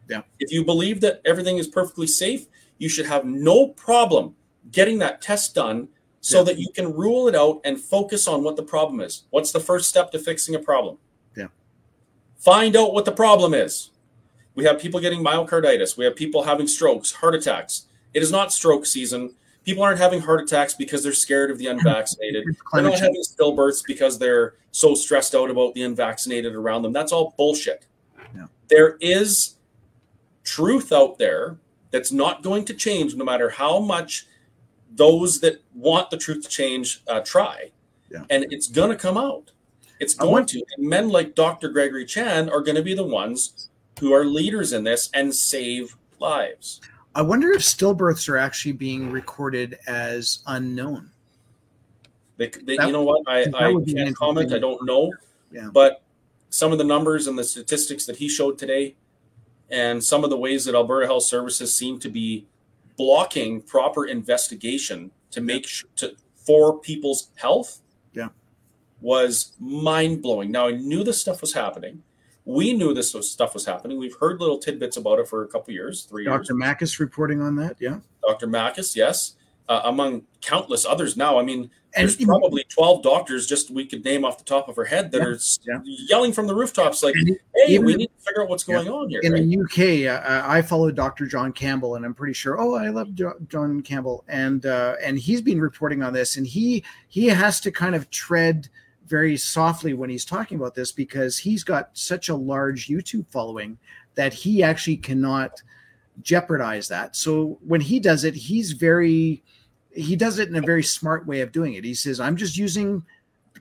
Yeah. If you believe that everything is perfectly safe, you should have no problem getting that test done so yeah. that you can rule it out and focus on what the problem is. What's the first step to fixing a problem? Yeah. Find out what the problem is. We have people getting myocarditis. We have people having strokes, heart attacks. It is not stroke season. People aren't having heart attacks because they're scared of the unvaccinated. [laughs] they're not having stillbirths because they're so stressed out about the unvaccinated around them. That's all bullshit. Yeah. There is truth out there that's not going to change no matter how much those that want the truth to change uh, try. Yeah. And it's going to come out. It's going to. And men like Dr. Gregory Chan are going to be the ones who are leaders in this and save lives. I wonder if stillbirths are actually being recorded as unknown. They, they, that, you know what? I, I can't comment. I don't know. Yeah. But some of the numbers and the statistics that he showed today, and some of the ways that Alberta Health Services seem to be blocking proper investigation to make sure to for people's health yeah was mind blowing now i knew this stuff was happening we knew this was, stuff was happening we've heard little tidbits about it for a couple years three dr years. Makis reporting on that yeah dr Makis yes uh, among countless others now. I mean, and there's probably 12 doctors just we could name off the top of our head that yeah, are yeah. yelling from the rooftops like, hey, we need to figure out what's going yeah. on here. In right? the UK, uh, I follow Dr. John Campbell, and I'm pretty sure, oh, I love John Campbell. And uh, and he's been reporting on this, and he he has to kind of tread very softly when he's talking about this because he's got such a large YouTube following that he actually cannot jeopardize that. So when he does it, he's very he does it in a very smart way of doing it. He says, "I'm just using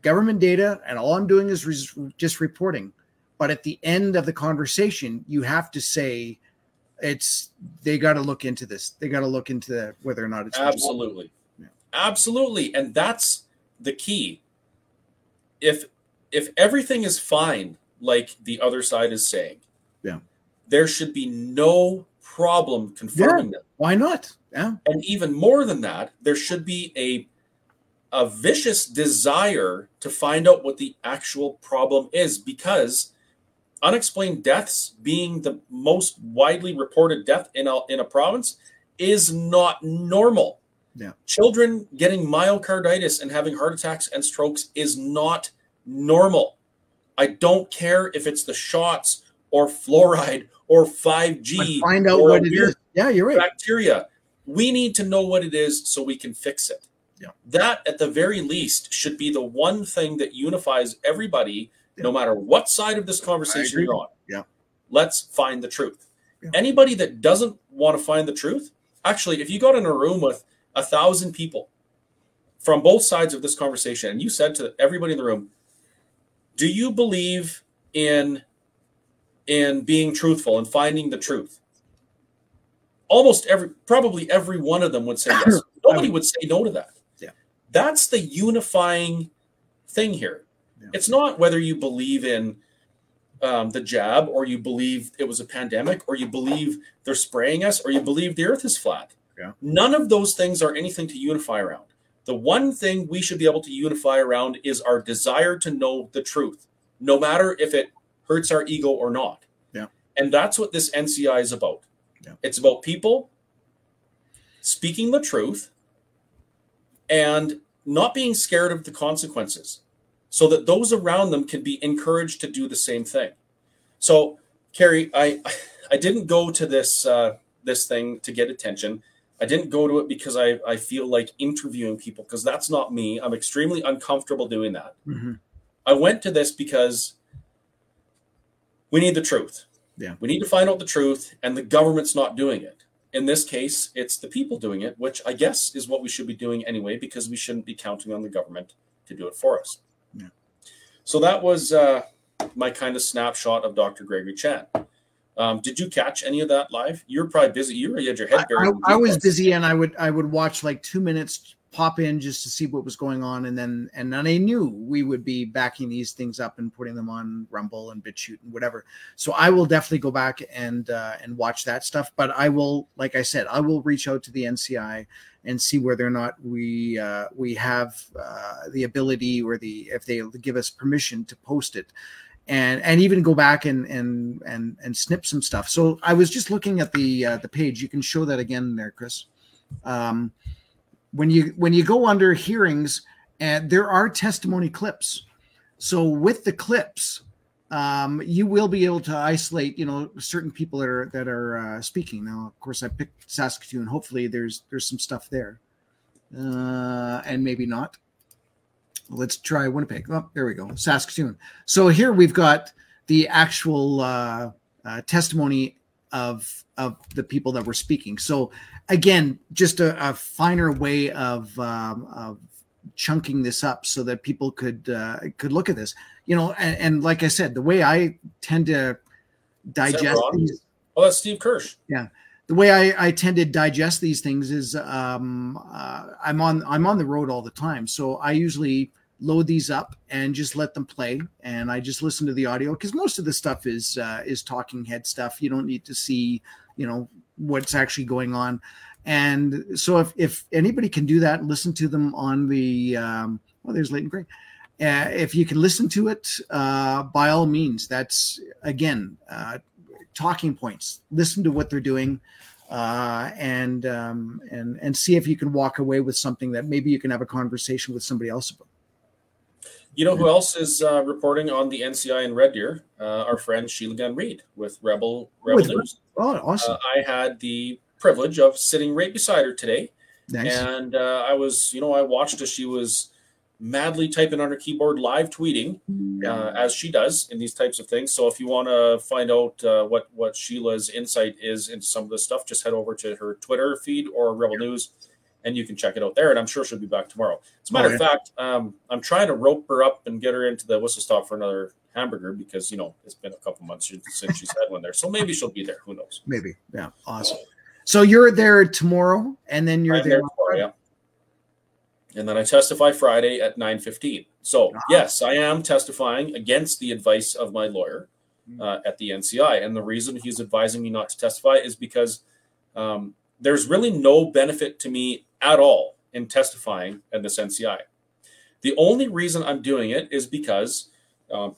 government data, and all I'm doing is re- just reporting." But at the end of the conversation, you have to say, "It's they got to look into this. They got to look into whether or not it's absolutely, yeah. absolutely." And that's the key. If if everything is fine, like the other side is saying, yeah, there should be no problem confirming yeah. them. Why not? Yeah. And even more than that, there should be a a vicious desire to find out what the actual problem is because unexplained deaths being the most widely reported death in a, in a province is not normal. Yeah. Children getting myocarditis and having heart attacks and strokes is not normal. I don't care if it's the shots or fluoride or 5G. But find out what it is. Yeah, you're right. Bacteria we need to know what it is so we can fix it. Yeah. That, at the very least, should be the one thing that unifies everybody, yeah. no matter what side of this conversation you're on. Yeah. Let's find the truth. Yeah. Anybody that doesn't want to find the truth, actually, if you got in a room with a thousand people from both sides of this conversation and you said to everybody in the room, do you believe in in being truthful and finding the truth? almost every probably every one of them would say yes. [coughs] Nobody would say no to that. Yeah. That's the unifying thing here. Yeah. It's not whether you believe in um, the jab or you believe it was a pandemic or you believe they're spraying us or you believe the earth is flat. Yeah. None of those things are anything to unify around. The one thing we should be able to unify around is our desire to know the truth, no matter if it hurts our ego or not. Yeah. And that's what this NCI is about. Yeah. It's about people speaking the truth and not being scared of the consequences so that those around them can be encouraged to do the same thing. So, Kerry, I [laughs] I didn't go to this uh, this thing to get attention. I didn't go to it because I, I feel like interviewing people because that's not me. I'm extremely uncomfortable doing that. Mm-hmm. I went to this because we need the truth. Yeah. We need to find out the truth, and the government's not doing it. In this case, it's the people doing it, which I guess is what we should be doing anyway, because we shouldn't be counting on the government to do it for us. Yeah. So that was uh, my kind of snapshot of Dr. Gregory Chan. Um, did you catch any of that live? You were probably busy. You already had your head buried. I, I was busy, and I would I would watch like two minutes pop in just to see what was going on, and then and then I knew we would be backing these things up and putting them on Rumble and BitChute and whatever. So I will definitely go back and uh, and watch that stuff. But I will, like I said, I will reach out to the NCI and see whether or not we uh, we have uh, the ability or the if they give us permission to post it and and even go back and and and and snip some stuff. So I was just looking at the uh, the page. You can show that again there, Chris. Um, when you when you go under hearings, and there are testimony clips. So with the clips, um, you will be able to isolate, you know, certain people that are that are uh, speaking. Now, of course, I picked Saskatoon. Hopefully, there's there's some stuff there, uh, and maybe not. Let's try Winnipeg. Oh, there we go, Saskatoon. So here we've got the actual uh, uh, testimony of of the people that were speaking. So again, just a, a finer way of um, of chunking this up so that people could uh, could look at this. You know, and, and like I said, the way I tend to digest these. Oh, that's Steve Kirsch. Yeah, the way I, I tend to digest these things is um, uh, I'm on I'm on the road all the time, so I usually load these up and just let them play, and I just listen to the audio because most of the stuff is uh, is talking head stuff. You don't need to see, you know, what's actually going on, and so if if anybody can do that, listen to them on the um, well, there's Leighton Grey. Uh, if you can listen to it, uh, by all means, that's again uh, talking points. Listen to what they're doing, uh, and um, and and see if you can walk away with something that maybe you can have a conversation with somebody else about. You know who else is uh, reporting on the NCI in Red Deer? Uh, our friend Sheila Gunn Reid with Rebel Rebel With- News. Oh, awesome! Uh, I had the privilege of sitting right beside her today, nice. and uh, I was, you know, I watched as she was madly typing on her keyboard, live tweeting, uh, as she does in these types of things. So if you want to find out uh, what what Sheila's insight is into some of this stuff, just head over to her Twitter feed or Rebel News, and you can check it out there. And I'm sure she'll be back tomorrow. As a matter of fact, um, I'm trying to rope her up and get her into the whistle stop for another hamburger because you know it's been a couple months since she's had one there. So maybe she'll be there. Who knows? Maybe. Yeah. Awesome. So you're there tomorrow, and then you're there. there tomorrow, yeah. And then I testify Friday at 9:15. So Ah. yes, I am testifying against the advice of my lawyer uh, at the NCI, and the reason he's advising me not to testify is because um, there's really no benefit to me at all in testifying at this NCI. The only reason I'm doing it is because um,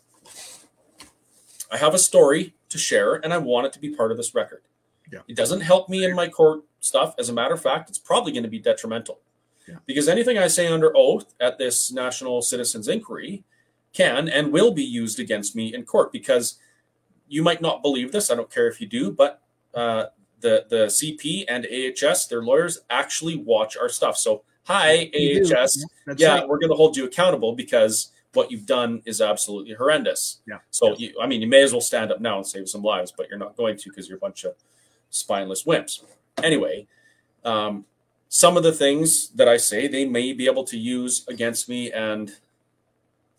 I have a story to share, and I want it to be part of this record. Yeah. It doesn't help me in my court stuff. As a matter of fact, it's probably going to be detrimental. Yeah. Because anything I say under oath at this National Citizens Inquiry can and will be used against me in court. Because you might not believe this, I don't care if you do, but uh, the the CP and AHS, their lawyers, actually watch our stuff. So, hi You. AHS, That's yeah, right. we're going to hold you accountable because what you've done is absolutely horrendous. Yeah. So, you, I mean, you may as well stand up now and save some lives, but you're not going to because you're a bunch of spineless wimps. Anyway, um, some of the things that I say they may be able to use against me, and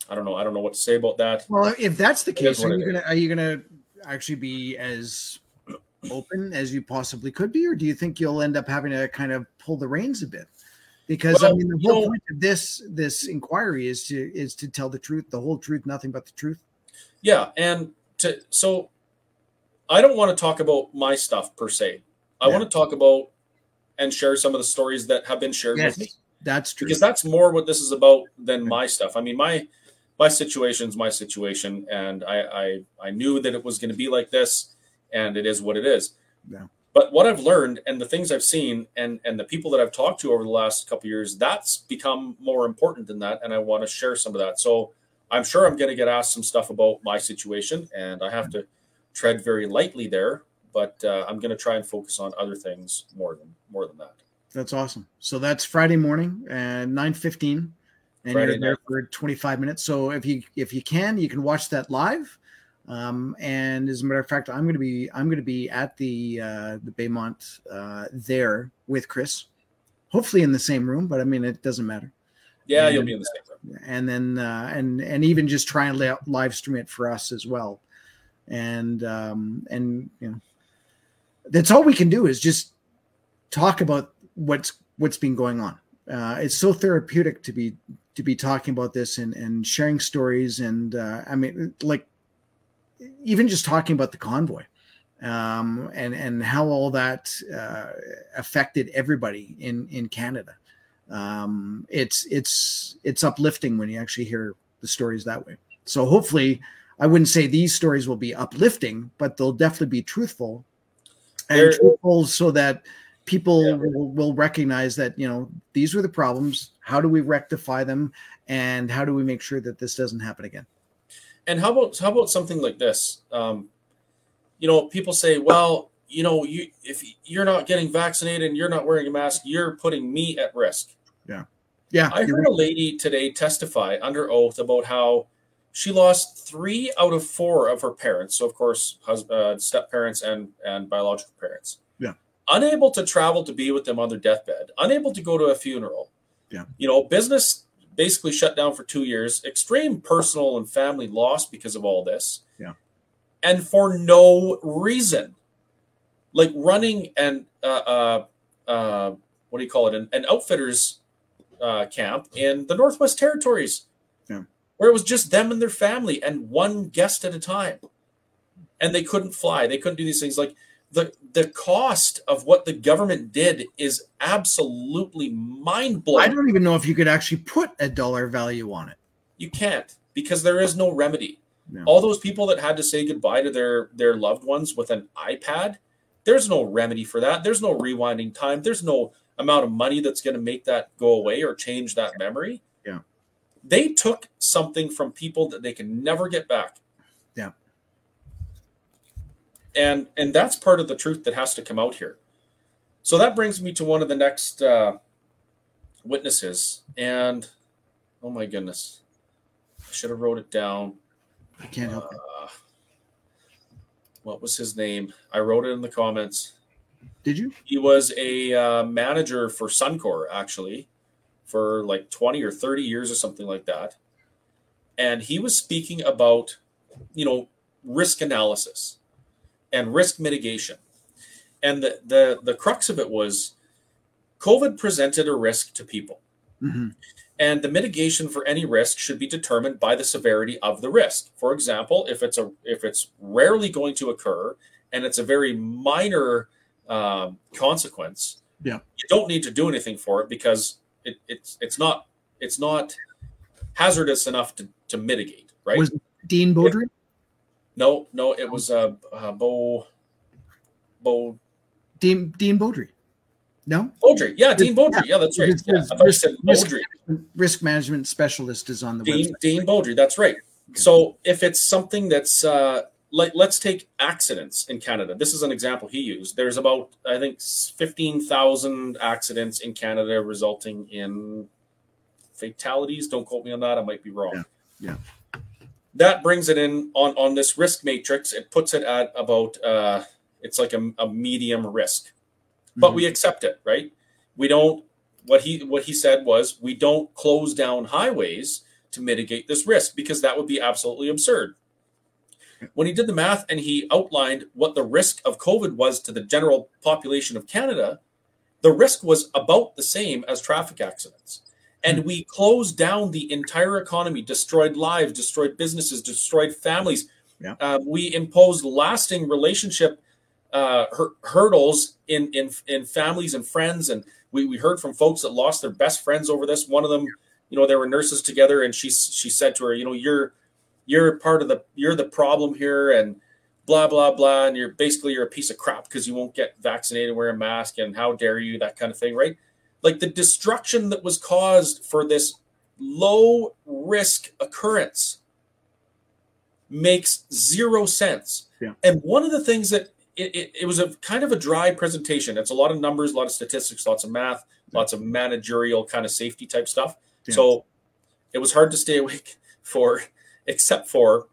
I don't know. I don't know what to say about that. Well, if that's the case, are you gonna are you gonna actually be as open as you possibly could be, or do you think you'll end up having to kind of pull the reins a bit? Because I mean, the whole know- point of this this inquiry is to is to tell the truth, the whole truth, nothing but the truth. Yeah, and to so I don't want to talk about my stuff per se. I Yeah. want to talk about and share some of the stories that have been shared with me. That's true. because that's more what this is about than my stuff. I mean, my my situation's my situation, and I I, I knew that it was going to be like this, and it is what it is. Yeah. But what I've learned and the things I've seen and and the people that I've talked to over the last couple of years, that's become more important than that, and I want to share some of that. So I'm sure I'm going to get asked some stuff about my situation, and I have to tread very lightly there. But uh, I'm going to try and focus on other things more than more than that. That's awesome. So that's Friday morning at nine fifteen, and Friday you're there night. for twenty five minutes. So if you if you can, you can watch that live. Um, and as a matter of fact, I'm going to be I'm going to be at the uh, the Baymont uh, there with Chris, hopefully in the same room. But I mean, it doesn't matter. Yeah, you'll be in the same room. And then uh, and and even just try and live stream it for us as well. And um, and you know, that's all we can do is just talk about what's what's been going on. Uh, it's so therapeutic to be to be talking about this and and sharing stories and uh, I mean like even just talking about the convoy um, and and how all that uh, affected everybody in in Canada. Um, it's it's it's uplifting when you actually hear the stories that way. So hopefully, I wouldn't say these stories will be uplifting, but they'll definitely be truthful and truthful so that people Yeah. will, will recognize that you know these were the problems. How do we rectify them, and how do we make sure that this doesn't happen again? And how about how about something like this? Um, you know, people say, well, you know, you if you're not getting vaccinated and you're not wearing a mask, you're putting me at risk. Yeah, Yeah. I heard a lady today testify under oath about how she lost three out of four of her parents. So, of course, hus- uh, step parents and and biological parents. Yeah. Unable to travel to be with them on their deathbed. Unable to go to a funeral. Yeah. You know, business basically shut down for two years. Extreme personal and family loss because of all this. Yeah. And for no reason, like running and uh, uh, uh, what do you call it? An, an outfitters uh, camp in the Northwest Territories. Where it was just them and their family and one guest at a time, and they couldn't fly. They couldn't do these things. Like the the cost of what the government did is absolutely mind blowing. I don't even know if you could actually put a dollar value on it. You can't because there is no remedy. No. All those people that had to say goodbye to their their loved ones with an iPad, there's no remedy for that. There's no rewinding time. There's no amount of money that's going to make that go away or change that memory. They took something from people that they can never get back. Yeah. And and that's part of the truth that has to come out here. So that brings me to one of the next uh, witnesses, and oh my goodness, I should have wrote it down. I can't help it. Uh, what was his name? I wrote it in the comments. Did you? He was a uh, manager for Suncor, actually, for like 20 or 30 years or something like that. And he was speaking about, you know, risk analysis and risk mitigation. And the, the, the crux of it was COVID presented a risk to people. Mhm. And the mitigation for any risk should be determined by the severity of the risk. For example, if it's a if it's rarely going to occur and it's a very minor um, consequence, Yeah. you don't need to do anything for it because it, it's it's not it's not hazardous enough to, to mitigate, right? Was Dean Baudry? no, no, it was uh, uh Bo Bo Dean Dean Baudry. No, Beaudry. Yeah, Dean Beaudry. Yeah, that's right. Yeah, his I thought said risk- risk management specialist is on the Dean website. Dean Beaudry. That's right. So if it's something that's uh, like, let's take accidents in Canada. This is an example he used. There's about I think fifteen thousand accidents in Canada, resulting in fatalities. Don't quote me on that. I might be wrong. Yeah. That brings it in on on this risk matrix. It puts it at about uh, it's like a, a medium risk but Mhm. we accept it, right? We don't. What he what he said was we don't close down highways to mitigate this risk because that would be absolutely absurd. When he did the math and he outlined what the risk of COVID was to the general population of Canada, the risk was about the same as traffic accidents. And we closed down the entire economy, destroyed lives, destroyed businesses, destroyed families. Yeah. Uh, we imposed lasting relationship uh, hur- hurdles in, in in families and friends, and we, we heard from folks that lost their best friends over this. One of them, you know, they were nurses together, and she she said to her, you know, you're you're part of the you're the problem here, and blah blah blah, and you're basically you're a piece of crap because you won't get vaccinated, wear a mask, and how dare you, that kind of thing, right? Like the destruction that was caused for this low risk occurrence makes zero sense. Yeah. And one of the things that it, it, it was a kind of a dry presentation. It's a lot of numbers, a lot of statistics, lots of math, lots of managerial kind of safety type stuff. Yeah. So it was hard to stay awake [laughs] for, except for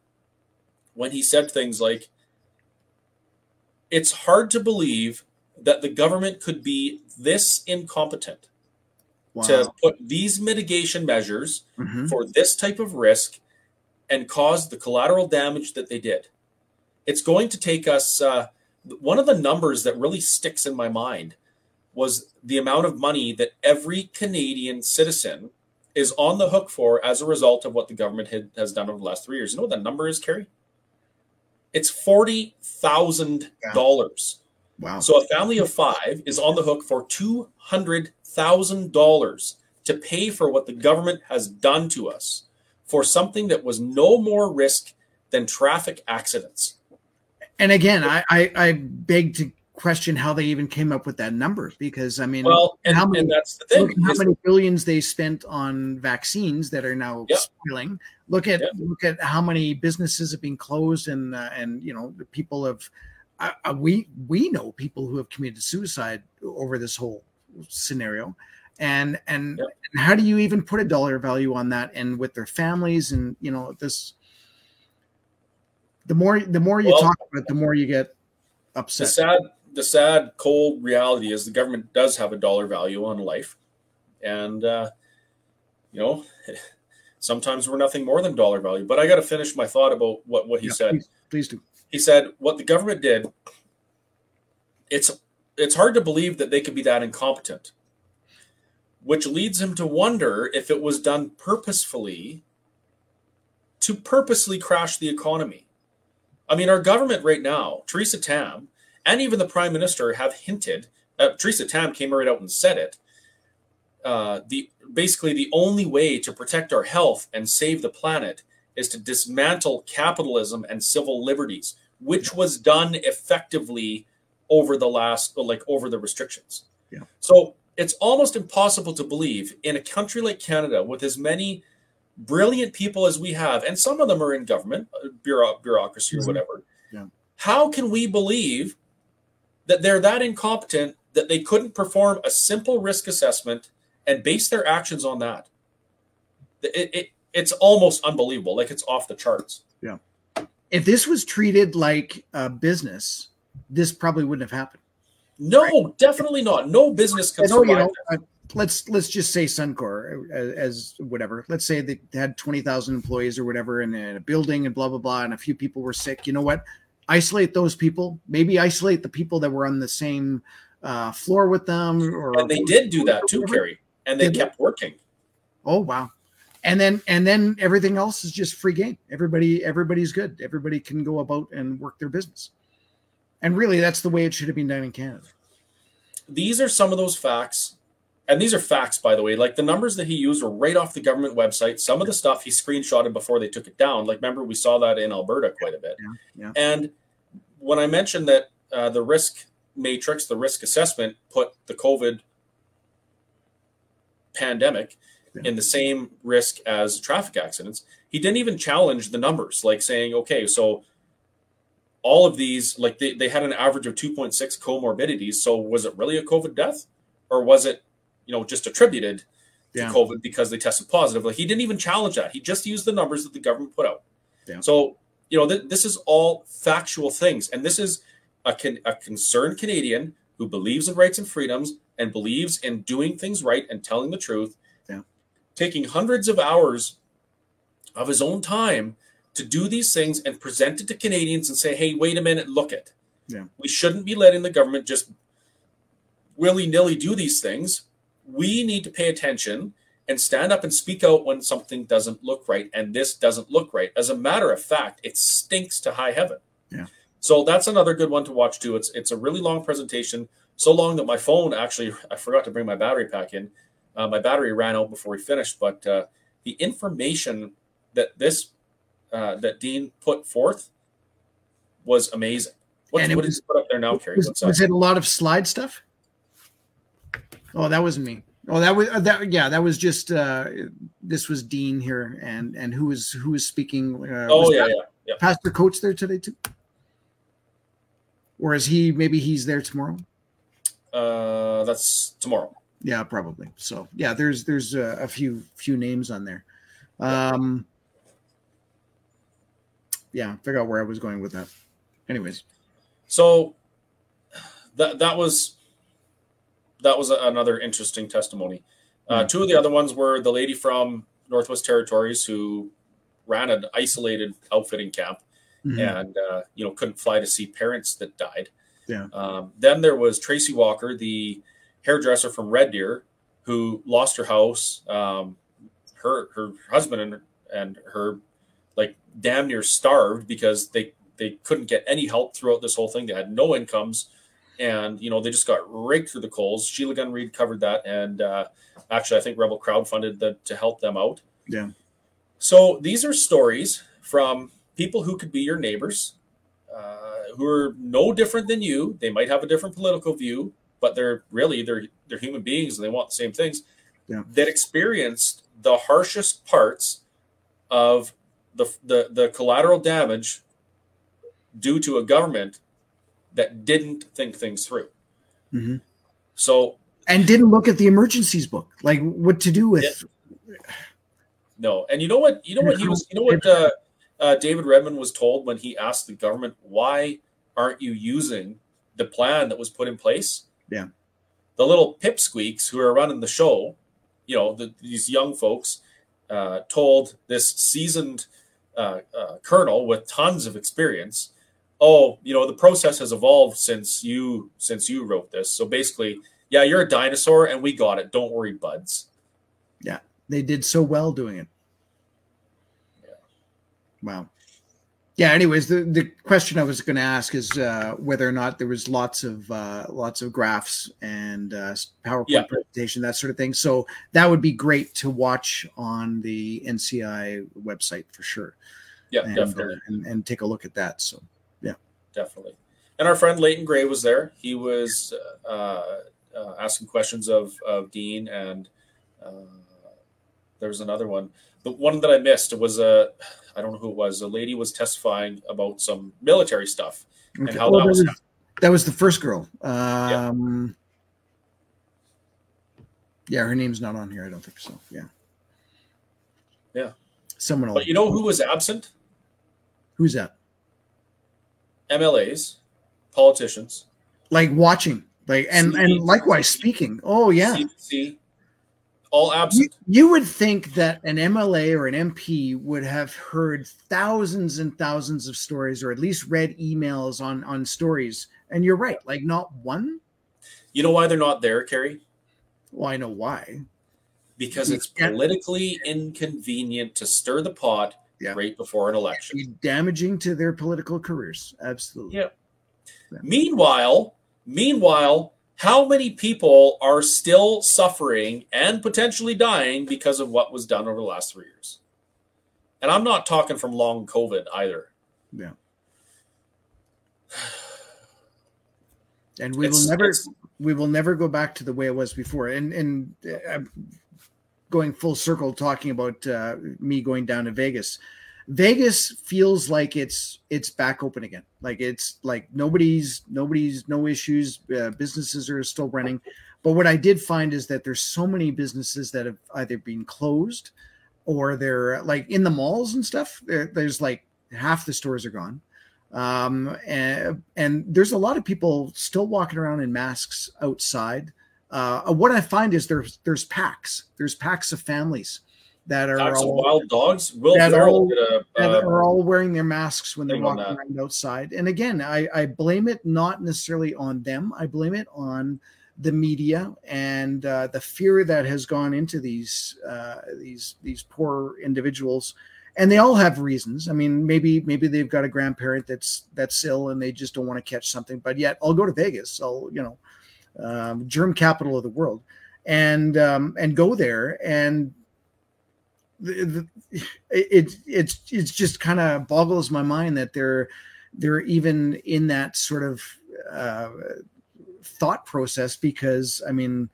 when he said things like, it's hard to believe that the government could be this incompetent Wow. to put these mitigation measures Mhm. for this type of risk and cause the collateral damage that they did. It's going to take us. Uh, one of the numbers that really sticks in my mind was the amount of money that every Canadian citizen is on the hook for as a result of what the government had, has done over the last three years. You know what that number is, Kerry? It's forty thousand dollars. Wow. So a family of five is on the hook for two hundred thousand dollars to pay for what the government has done to us for something that was no more risk than traffic accidents. and again, I, I I beg to question how they even came up with that number because I mean, Well, and, how many- and that's the thing. how many billions they spent on vaccines that are now Yeah. spoiling. Look at Yeah. look at how many businesses have been closed, and uh, and you know the people have. Uh, uh, we we know people who have committed suicide over this whole scenario, and and, Yeah. and how do you even put a dollar value on that? And with their families, and you know this. The more the more you Well- talk about it, the more you get the upset. sad the sad cold reality is the government does have a dollar value on life. And uh, you know [laughs] sometimes we're nothing more than dollar value. But i got to finish my thought about what, what he Yeah, said. please, please do. he said what the government did it's it's hard to believe that they could be that incompetent. Which leads him to wonder if it was done purposefully to purposely crash the economy. I mean our government right now Theresa Tam and even the prime minister have hinted uh, Theresa Tam came right out and said it uh, the basically the only way to protect our health and save the planet is to dismantle capitalism and civil liberties which was done effectively over the last like over the restrictions Yeah. so it's almost impossible to believe in a country like canada with as many brilliant people as we have and some of them are in government uh, bureau- bureaucracy or Mhm. whatever Yeah. how can we believe that they're that incompetent that they couldn't perform a simple risk assessment and base their actions on that it, it, it's almost unbelievable like it's off the charts Yeah. if this was treated like a business, this probably wouldn't have happened. no definitely not no business can I know, you know, uh, let's let's just say Suncor as, as whatever. Let's say they had twenty thousand employees or whatever in a building and blah blah blah, and a few people were sick. You know what? Isolate those people. Maybe isolate the people that were on the same uh, floor with them. Or and they did do that too. Kerry, and they? kept working Oh wow. And then and then everything else is just free game. Everybody everybody's good. Everybody can go about and work their business. And really that's the way it should have been done in Canada. these are some of those facts and these are facts by the way. Like the numbers that he used were right off the government website. Some of the stuff he screenshotted before they took it down. Like remember we saw that in alberta quite a bit. Yeah, and when i mentioned that uh, the risk matrix the risk assessment put the covid pandemic Yeah. in the same risk as traffic accidents he didn't even challenge the numbers like saying okay so all of these like they, they had an average of 2.6 comorbidities. So was it really a covid death? Or was it you know just attributed to Yeah. covid because they tested positive like he didn't even challenge that he just used the numbers that the government put out Yeah. so you know th- this is all factual things and this is a, con- a concerned canadian who believes in rights and freedoms and believes in doing things right and telling the truth Yeah. taking hundreds of hours of his own time to do these things and present it to Canadians and say, hey, wait a minute, look at it. Yeah. We shouldn't be letting the government just willy nilly do these things. We need to pay attention and stand up and speak out when something doesn't look right. And this doesn't look right. As a matter of fact, it stinks to high heaven. Yeah. So that's another good one to watch too. It's it's a really long presentation, so long that my phone actually [laughs] I forgot to bring my battery pack in. Uh, my battery ran out before we finished, but uh, the information that this uh, that Dean put forth was amazing. What, what did was- you put up there now, Kerry? Was, was it a lot of slide stuff? Oh, that wasn't me. Oh, that was uh, that. Yeah, that was just. uh This was Dean here, and and who was who was speaking? Uh, oh was yeah, Pa- yeah, yeah. Pastor Coates there today too. or is he maybe he's there tomorrow? Uh, that's tomorrow. Yeah, probably. So yeah, there's there's a, a few few names on there. Um, yeah, figure out where I was going with that. Anyways, so that that was that was another interesting testimony. Uh, mm-hmm. Two of the other ones were the lady from Northwest Territories who ran an isolated outfitting camp mm-hmm. and uh, you know couldn't fly to see parents that died. Yeah. Um, then there was Tracy Walker, the hairdresser from Red Deer, who lost her house. Um, her her husband and and her like damn near starved because they they couldn't get any help throughout this whole thing. They had no incomes, and you know they just got raked through the coals. Sheila Gunn Reid covered that, and uh, actually I think Rebel crowdfunded that to help them out. Yeah. So these are stories from people who could be your neighbors, uh, who are no different than you. They might have a different political view, but they're really they're they're human beings and they want the same things. Yeah. That experienced the harshest parts of the, the the collateral damage due to a government that didn't think things through. Mm-hmm. So and didn't look at the emergencies book, like what to do with. Yeah. No, and you know what? You know what he was. You know what? Uh, uh, David Redman was told when he asked the government, "Why aren't you using the plan that was put in place?" Yeah, the little pipsqueaks who are running the show, you know, the, these young folks, uh, told this seasoned uh, uh, colonel with tons of experience, "Oh, you know, the process has evolved since you since you wrote this. So basically, yeah, you're a dinosaur, and we got it. Don't worry, buds." Yeah, they did so well doing it. Yeah. Wow. Yeah. Anyways, the, the question I was going to ask is uh, whether or not there was lots of uh, lots of graphs and uh, PowerPoint yeah. presentation, that sort of thing. So that would be great to watch on the NCI website for sure. Yeah, and, definitely, uh, and, and take a look at that. So definitely. And our friend Leighton Grey was there. He was uh, uh, asking questions of of Dean, and there was another one. The one that I missed was a I don't know who it was. A lady was testifying about some military stuff okay. and how well, that, was, was that was the first girl. Um, yeah. yeah, her name's not on here. I don't think so. Yeah, yeah. Someone. But you know who was absent? Who's that? MLAs, politicians. Like watching, like and CDC. and likewise speaking. Oh yeah. CDC, all absent. You, you, would think that an MLA or an MP would have heard thousands and thousands of stories, or at least read emails on on stories. And you're right, like not one. You know why they're not there, Kerry? Well, I know why. Because it's politically inconvenient to stir the pot yeah. right before an election. damaging to their political careers. Absolutely. Yeah. yeah. Meanwhile, meanwhile, how many people are still suffering and potentially dying because of what was done over the last three years? And I'm not talking from long COVID either. Yeah. [sighs] And we it's, will never we will never go back to the way it was before. And and uh, going full circle talking about uh, me going down to Vegas. Vegas feels like it's it's back open again. Like it's like nobody's nobody's no issues. Uh, businesses are still running, but what I did find is that there's so many businesses that have either been closed or they're like in the malls and stuff. There's like half the stores are gone, um, and and there's a lot of people still walking around in masks outside. Uh, what I find is there's there's packs. There's packs of families that are all, wild dogs. Will that, are all, a, that uh, are all wearing their masks when they're walking around outside. And again, I, I blame it not necessarily on them. I blame it on the media and uh, the fear that has gone into these uh, these these poor individuals. And they all have reasons. I mean, maybe maybe they've got a grandparent that's that's ill and they just don't want to catch something. But yet, I'll go to Vegas. I'll you know, um, germ capital of the world, and um, and go there and the, the, it it's it's just kind of boggles my mind that they're they're even in that sort of uh, thought process because I mean,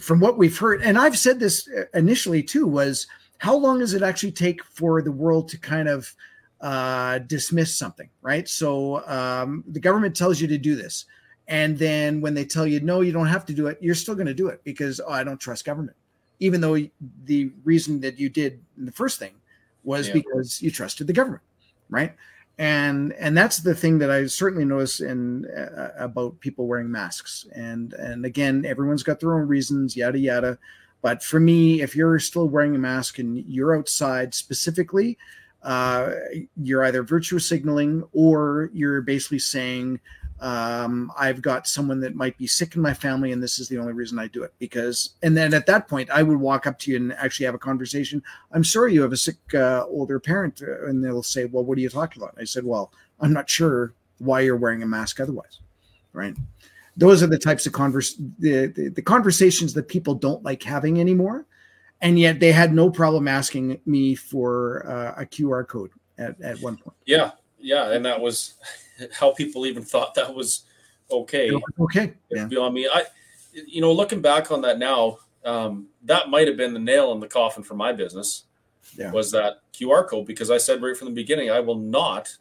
from what we've heard, and I've said this initially too, was how long does it actually take for the world to kind of uh, dismiss something, right? So um, the government tells you to do this. And then when they tell you, no, you don't have to do it, you're still going to do it because oh, I don't trust government. Even though the reason that you did the first thing was yeah. because you trusted the government, right? And and that's the thing that I certainly notice in uh, about people wearing masks. And and again, everyone's got their own reasons, yada yada. But for me, if you're still wearing a mask and you're outside specifically, uh, you're either virtue signaling or you're basically saying, um, I've got someone that might be sick in my family, and this is the only reason I do it. Because, and then at that point, I would walk up to you and actually have a conversation. I'm sorry you have a sick uh, older parent, uh, and they'll say, "Well, what are you talking about?" I said, "Well, I'm not sure why you're wearing a mask otherwise." Right? Those are the types of converse the, the, the conversations that people don't like having anymore and yet they had no problem asking me for uh, a QR code at, at one point. Yeah, yeah, and that was how people even thought that was okay. Okay, yeah. beyond me. I, you know, looking back on that now, um, that might have been the nail in the coffin for my business. Yeah. Was that QR code because I said right from the beginning I will not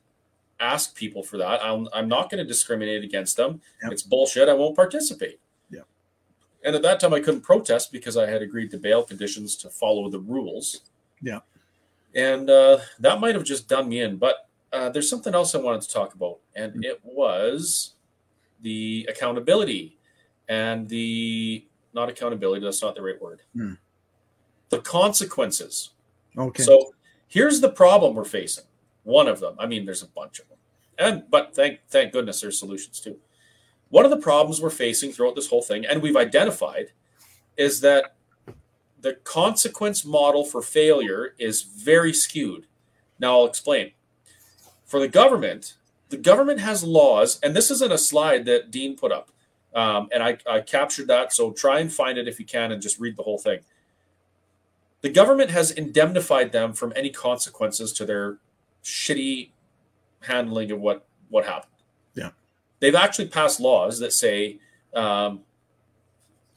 ask people for that. I'm, I'm not going to discriminate against them. Yep. It's bullshit. I won't participate. Yeah. And at that time, I couldn't protest because I had agreed to bail conditions to follow the rules. Yeah. And uh, that might have just done me in. But uh, there's something else I wanted to talk about, and mm-hmm. it was the accountability and the not accountability. That's not the right word. Mm. The consequences. Okay. So here's the problem we're facing. One of them. I mean, there's a bunch of them, and but thank thank goodness there's solutions too. One of the problems we're facing throughout this whole thing, and we've identified, is that the consequence model for failure is very skewed. Now, I'll explain. For the government, the government has laws, and this isn't a slide that Dean put up, um, and I, I captured that. So try and find it if you can and just read the whole thing. The government has indemnified them from any consequences to their shitty handling of what what happened Yeah. they've actually passed laws that say um,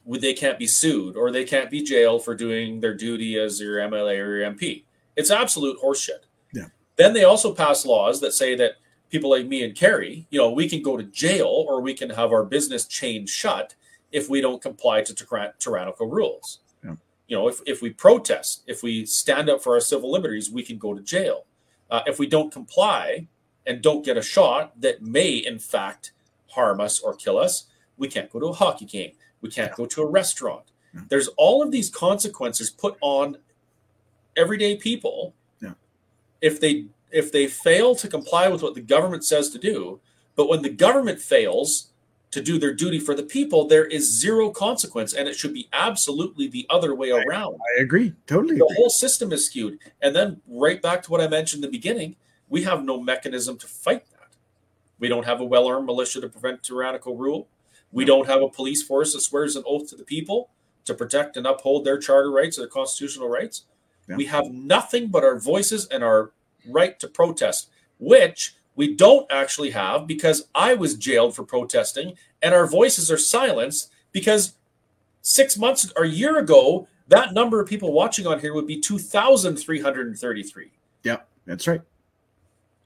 they can't be sued or they can't be jailed for doing their duty as your MLA or your MP. It's absolute horseshit. Yeah. Then they also pass laws that say that people like me and Kerry, you know, we can go to jail or we can have our business chain shut if we don't comply to tyrannical rules. Yeah. You know, if, if we protest, if we stand up for our civil liberties, we can go to jail. Uh, if we don't comply and don't get a shot that may, in fact, harm us or kill us. We can't go to a hockey game. We can't go to a restaurant. Yeah. There's all of these consequences put on everyday people yeah. If they if they fail to comply with what the government says to do. But when the government fails to do their duty for the people, there is zero consequence, and it should be absolutely the other way around. I, I agree, totally. The agree. whole system is skewed, and then right back to what I mentioned in the beginning, we have no mechanism to fight that. We don't have a well armed militia to prevent tyrannical rule. We don't have a police force that swears an oath to the people to protect and uphold their charter rights, or their constitutional rights. Yeah. We have nothing but our voices and our right to protest, which we don't actually have because I was jailed for protesting and our voices are silenced because six months or a year ago, that number of people watching on here would be 2,333. Yeah, that's right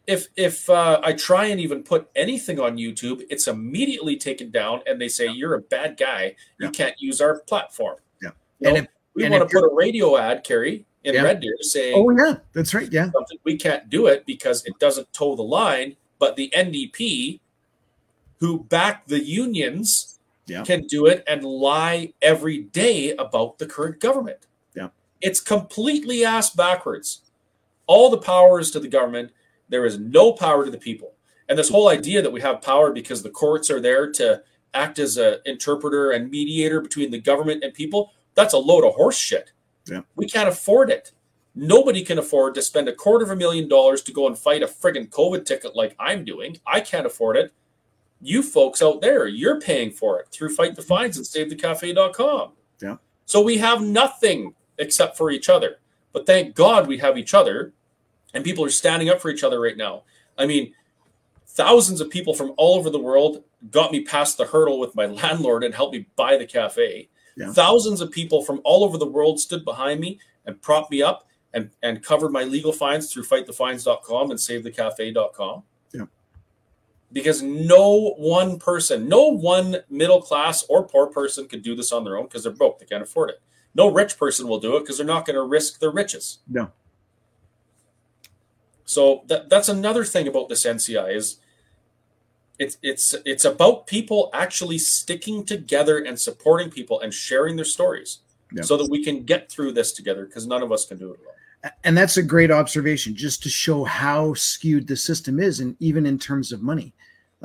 if if uh, I try and even put anything on YouTube, it's immediately taken down, and they say yeah. you're a bad guy. You can't use our platform. Yeah, you know, and if, we and want to put a radio ad, Kerry, in yeah. Red Deer saying, "Oh yeah, that's right, yeah." Something we can't do it because it doesn't toe the line, but the NDP, who back the unions, yeah. can do it and lie every day about the current government. Yeah, it's completely ass backwards. All the power is to the government there is no power to the people. And this whole idea that we have power because the courts are there to act as an interpreter and mediator between the government and people, that's a load of horse shit. Yeah. We can't afford it. Nobody can afford to spend a quarter of a million dollars to go and fight a friggin' COVID ticket like I'm doing. I can't afford it. You folks out there, you're paying for it through Fight the Fines and SaveTheCafe.com. Yeah. So we have nothing except for each other. But thank God we have each other and people are standing up for each other right now. I mean, thousands of people from all over the world got me past the hurdle with my [laughs] landlord and helped me buy the cafe. Yeah. Thousands of people from all over the world stood behind me and propped me up. and and covered my legal fines through fightthefines.com and savethecafe.com. Yeah. Because no one person, no one middle class or poor person could do this on their own because they're broke. They can't afford it. No rich person will do it because they're not going to risk their riches. No. So that, that's another thing about this NCI is it's it's it's about people actually sticking together and supporting people and sharing their stories Yeah. so that we can get through this together because none of us can do it alone. and that's a great observation just to show how skewed the system is and even in terms of money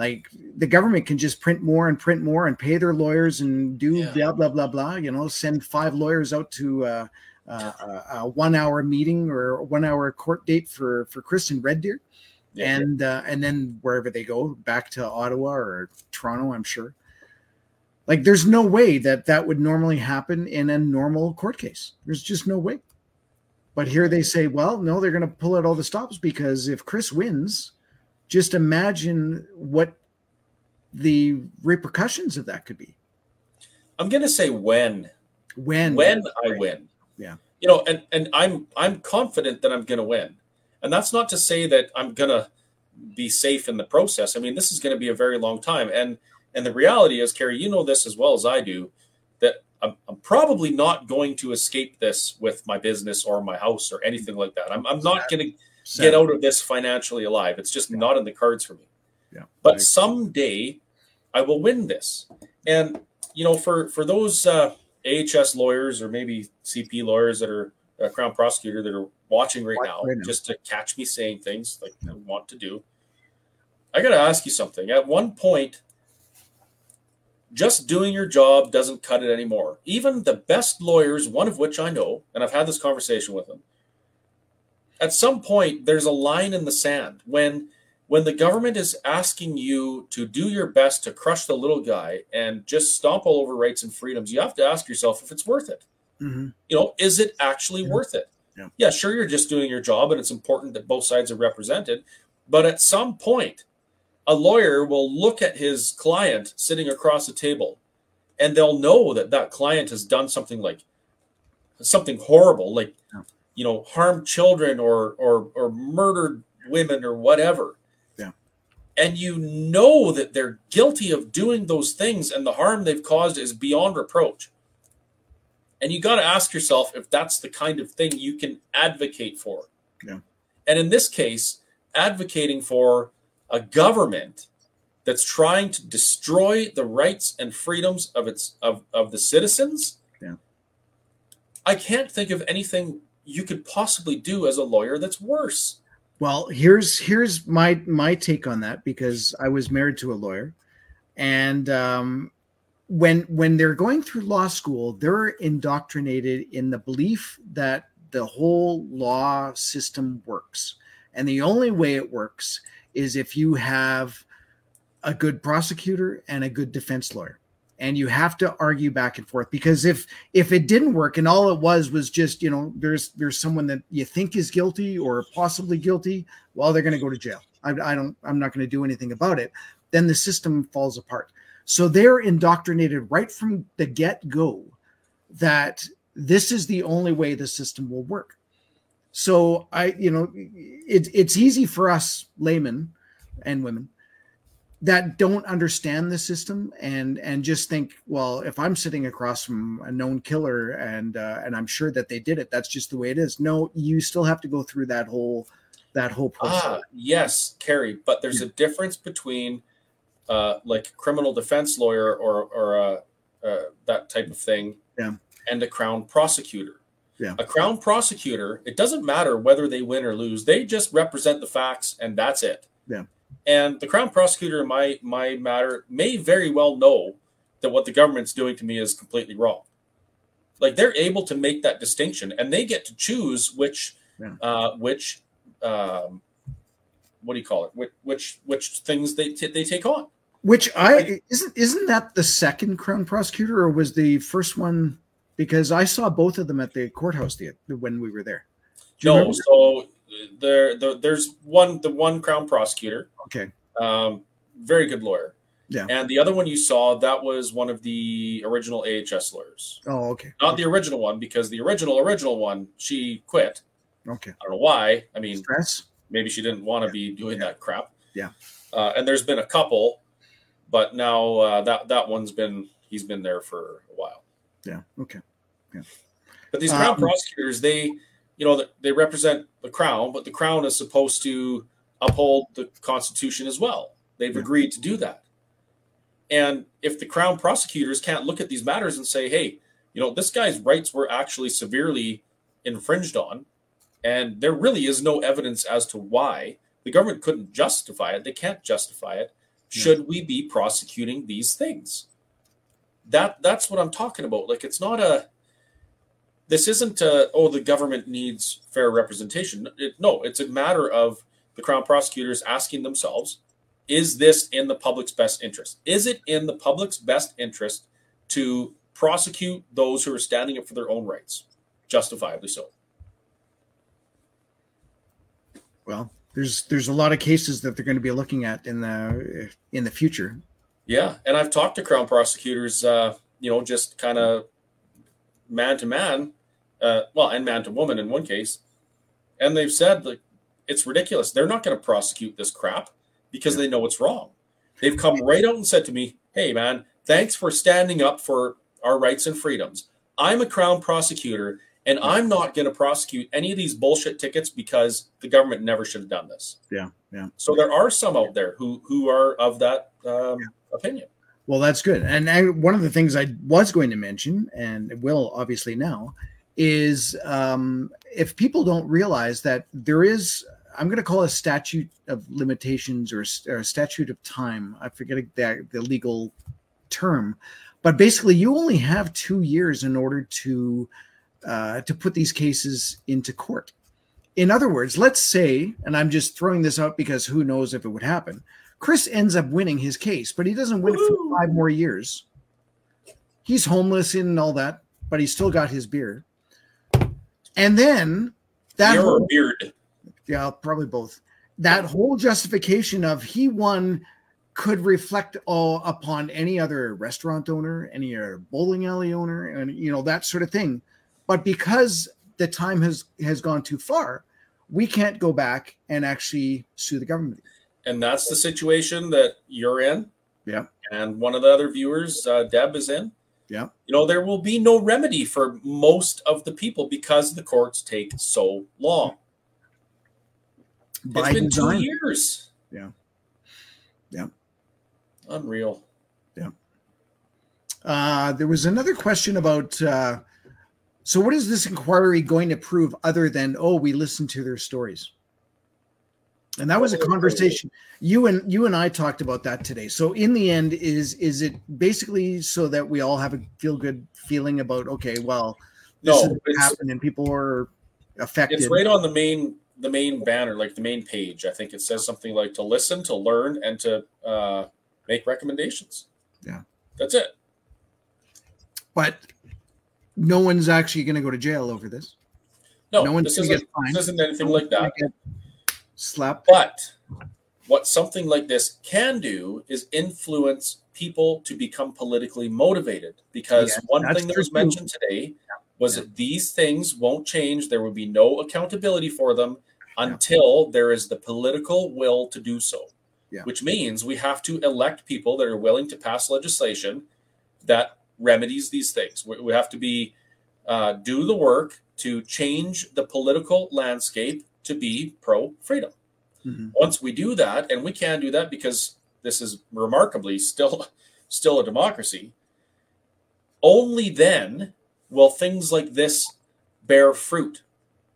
like the government can just print more and print more and pay their lawyers and do Yeah. blah blah blah blah you know send five lawyers out to uh, uh, a, one hour meeting or one hour court date for for chris and red deer Yeah. and uh, and then wherever they go back to ottawa or toronto i'm sure like there's no way that that would normally happen in a normal court case there's just no way but here they say well no they're going to pull out all the stops because if chris wins just imagine what the repercussions of that could be I'm going to say when when when I win. Yeah. You know, and and I'm I'm confident that I'm going to win. And that's not to say that I'm going to be safe in the process. I mean, this is going to be a very long time and and the reality is Kerry, you know this as well as I do that I'm, I'm probably not going to escape this with my business or my house or anything like that. I'm, I'm not going to get out of this financially alive. It's just not in the cards for me. Yeah. But someday I will win this. And you know, for for those uh, AHS lawyers or maybe CP lawyers that are uh, Crown prosecutor that are watching right Watch now, right now. just to catch me saying things like I want to do, I got to ask you something. At one point, just doing your job doesn't cut it anymore. Even the best lawyers, one of which I know, and I've had this conversation with them, at some point there's a line in the sand when when the government is asking you to do your best to crush the little guy and just stomp all over rights and freedoms, you have to ask yourself if it's worth it. Mhm. You know, is it actually Yeah. worth it? Yeah. sure, you're just doing your job and it's important that both sides are represented. But at some point, a lawyer will look at his client sitting across the table and they'll know that that client has done something like something horrible, like, Yeah. you know, harmed children or, or, or murdered women or whatever Yeah. and you know that they're guilty of doing those things and the harm they've caused is beyond reproach and you got to ask yourself if that's the kind of thing you can advocate for Yeah. and in this case advocating for a government that's trying to destroy the rights and freedoms of its of, of the citizens Yeah. i can't think of anything you could possibly do as a lawyer that's worse Well, here's here's my my take on that because I was married to a lawyer, and um, when when they're going through law school, they're indoctrinated in the belief that the whole law system works, and the only way it works is if you have a good prosecutor and a good defense lawyer. And you have to argue back and forth because if if it didn't work and all it was was just you know there's there's someone that you think is guilty or possibly guilty well they're going to go to jail. I, I don't i'm not going to do anything about it. Then the system falls apart so they're indoctrinated right from the get-go that this is the only way the system will work. So i you know it, it's easy for us laymen and women that don't understand the system and and just think well if i'm sitting across from a known killer and uh, and i'm sure that they did it that's just the way it is. No you still have to go through that whole that whole process. Ah, yes, Kerry, but there's a difference between uh, like criminal defense lawyer or or uh, uh, that type of thing, Yeah. and a crown prosecutor. Yeah. A crown prosecutor, it doesn't matter whether they win or lose; they just represent the facts, and that's it. Yeah. And the crown prosecutor in my my matter may very well know that what the government's doing to me is completely wrong. Like they're able to make that distinction, and they get to choose which Yeah. uh, which um, what do you call it? Which which, which things they t- they take on. Which i isn't isn't that the second crown prosecutor or was the first one because i saw both of them at the courthouse the, when we were there No, so there, there there's one the one crown prosecutor, okay um, very good lawyer. Yeah. And the other one you saw that was one of the original AHS lawyers, oh okay not the original one because the original original one she quit. Okay. I don't know why. I mean, Stress. maybe she didn't want to be doing that crap. Yeah. Uh, and there's been a couple, but now uh, that that one's been he's been there for a while. Yeah. Okay. Yeah. But these crown Um, prosecutors, they, you know, they represent the crown, but the crown is supposed to uphold the Constitution as well. They've Yeah. agreed to do that. And if the crown prosecutors can't look at these matters and say, hey, you know, this guy's rights were actually severely infringed on, and there really is no evidence as to why the government couldn't justify it, they can't justify it. Should we be prosecuting these things? That that's what I'm talking about. Like it's not a this isn't a, oh the government needs fair representation. It, no it's a matter of the crown prosecutors asking themselves is this in the public's best interest? Is it in the public's best interest to prosecute those who are standing up for their own rights? Justifiably so. Well, there's there's a lot of cases that they're going to be looking at in the in the future. yeah and i've talked to crown prosecutors uh, you know just kind of man to man uh, well and man to woman in one case and they've said like it's ridiculous they're not going to prosecute this crap because Yeah. they know it's wrong they've come right out and said to me hey man thanks for standing up for our rights and freedoms i'm a crown prosecutor and i'm not going to prosecute any of these bullshit tickets because the government never should have done this Yeah, yeah. so there are some out there who who are of that um, opinion Well, that's good. And I, one of the things I was going to mention, and will obviously now, is um, if people don't realize that there is, I'm going to call a statute of limitations or, or a statute of time. I forget the, the legal term, but basically, you only have two years in order to uh, to put these cases into court. In other words, let's say, and I'm just throwing this out because who knows if it would happen. Chris ends up winning his case, but he doesn't win it for five more years. He's homeless and all that, but he's still got his beard. And then that whole, beard yeah, probably both. That whole justification of he won could reflect all upon any other restaurant owner, any other bowling alley owner, and you know that sort of thing. But because the time has has gone too far, we can't go back and actually sue the government. and that's the situation that you're in. Yeah. And one of the other viewers, uh, Deb, is in. Yeah. You know, there will be no remedy for most of the people because the courts take so long. By it's been design. two years. Yeah. Yeah. Unreal. Yeah. Uh, there was another question about uh, so what is this inquiry going to prove other than oh we listened to their stories and that was a conversation you and you and i talked about that today so in the end is is it basically so that we all have a feel good feeling about okay well this No, is what happened and people are affected It's right on the main the main banner, like the main page. I think it says something like to listen, to learn, and to uh, make recommendations. Yeah. That's it. but no one's actually going to go to jail over this No, No one's gonna isn't, get fined. this isn't anything like that. slap But what something like this can do is influence people to become politically motivated. Because Yeah, one thing that was mentioned today was Yeah. that these things won't change. There will be no accountability for them until there is the political will to do so. Yeah. Which means we have to elect people that are willing to pass legislation that remedies these things. We, we have to be uh, do the work to change the political landscape to be pro freedom Mhm. once we do that and we can do that because this is remarkably still still a democracy only then will things like this bear fruit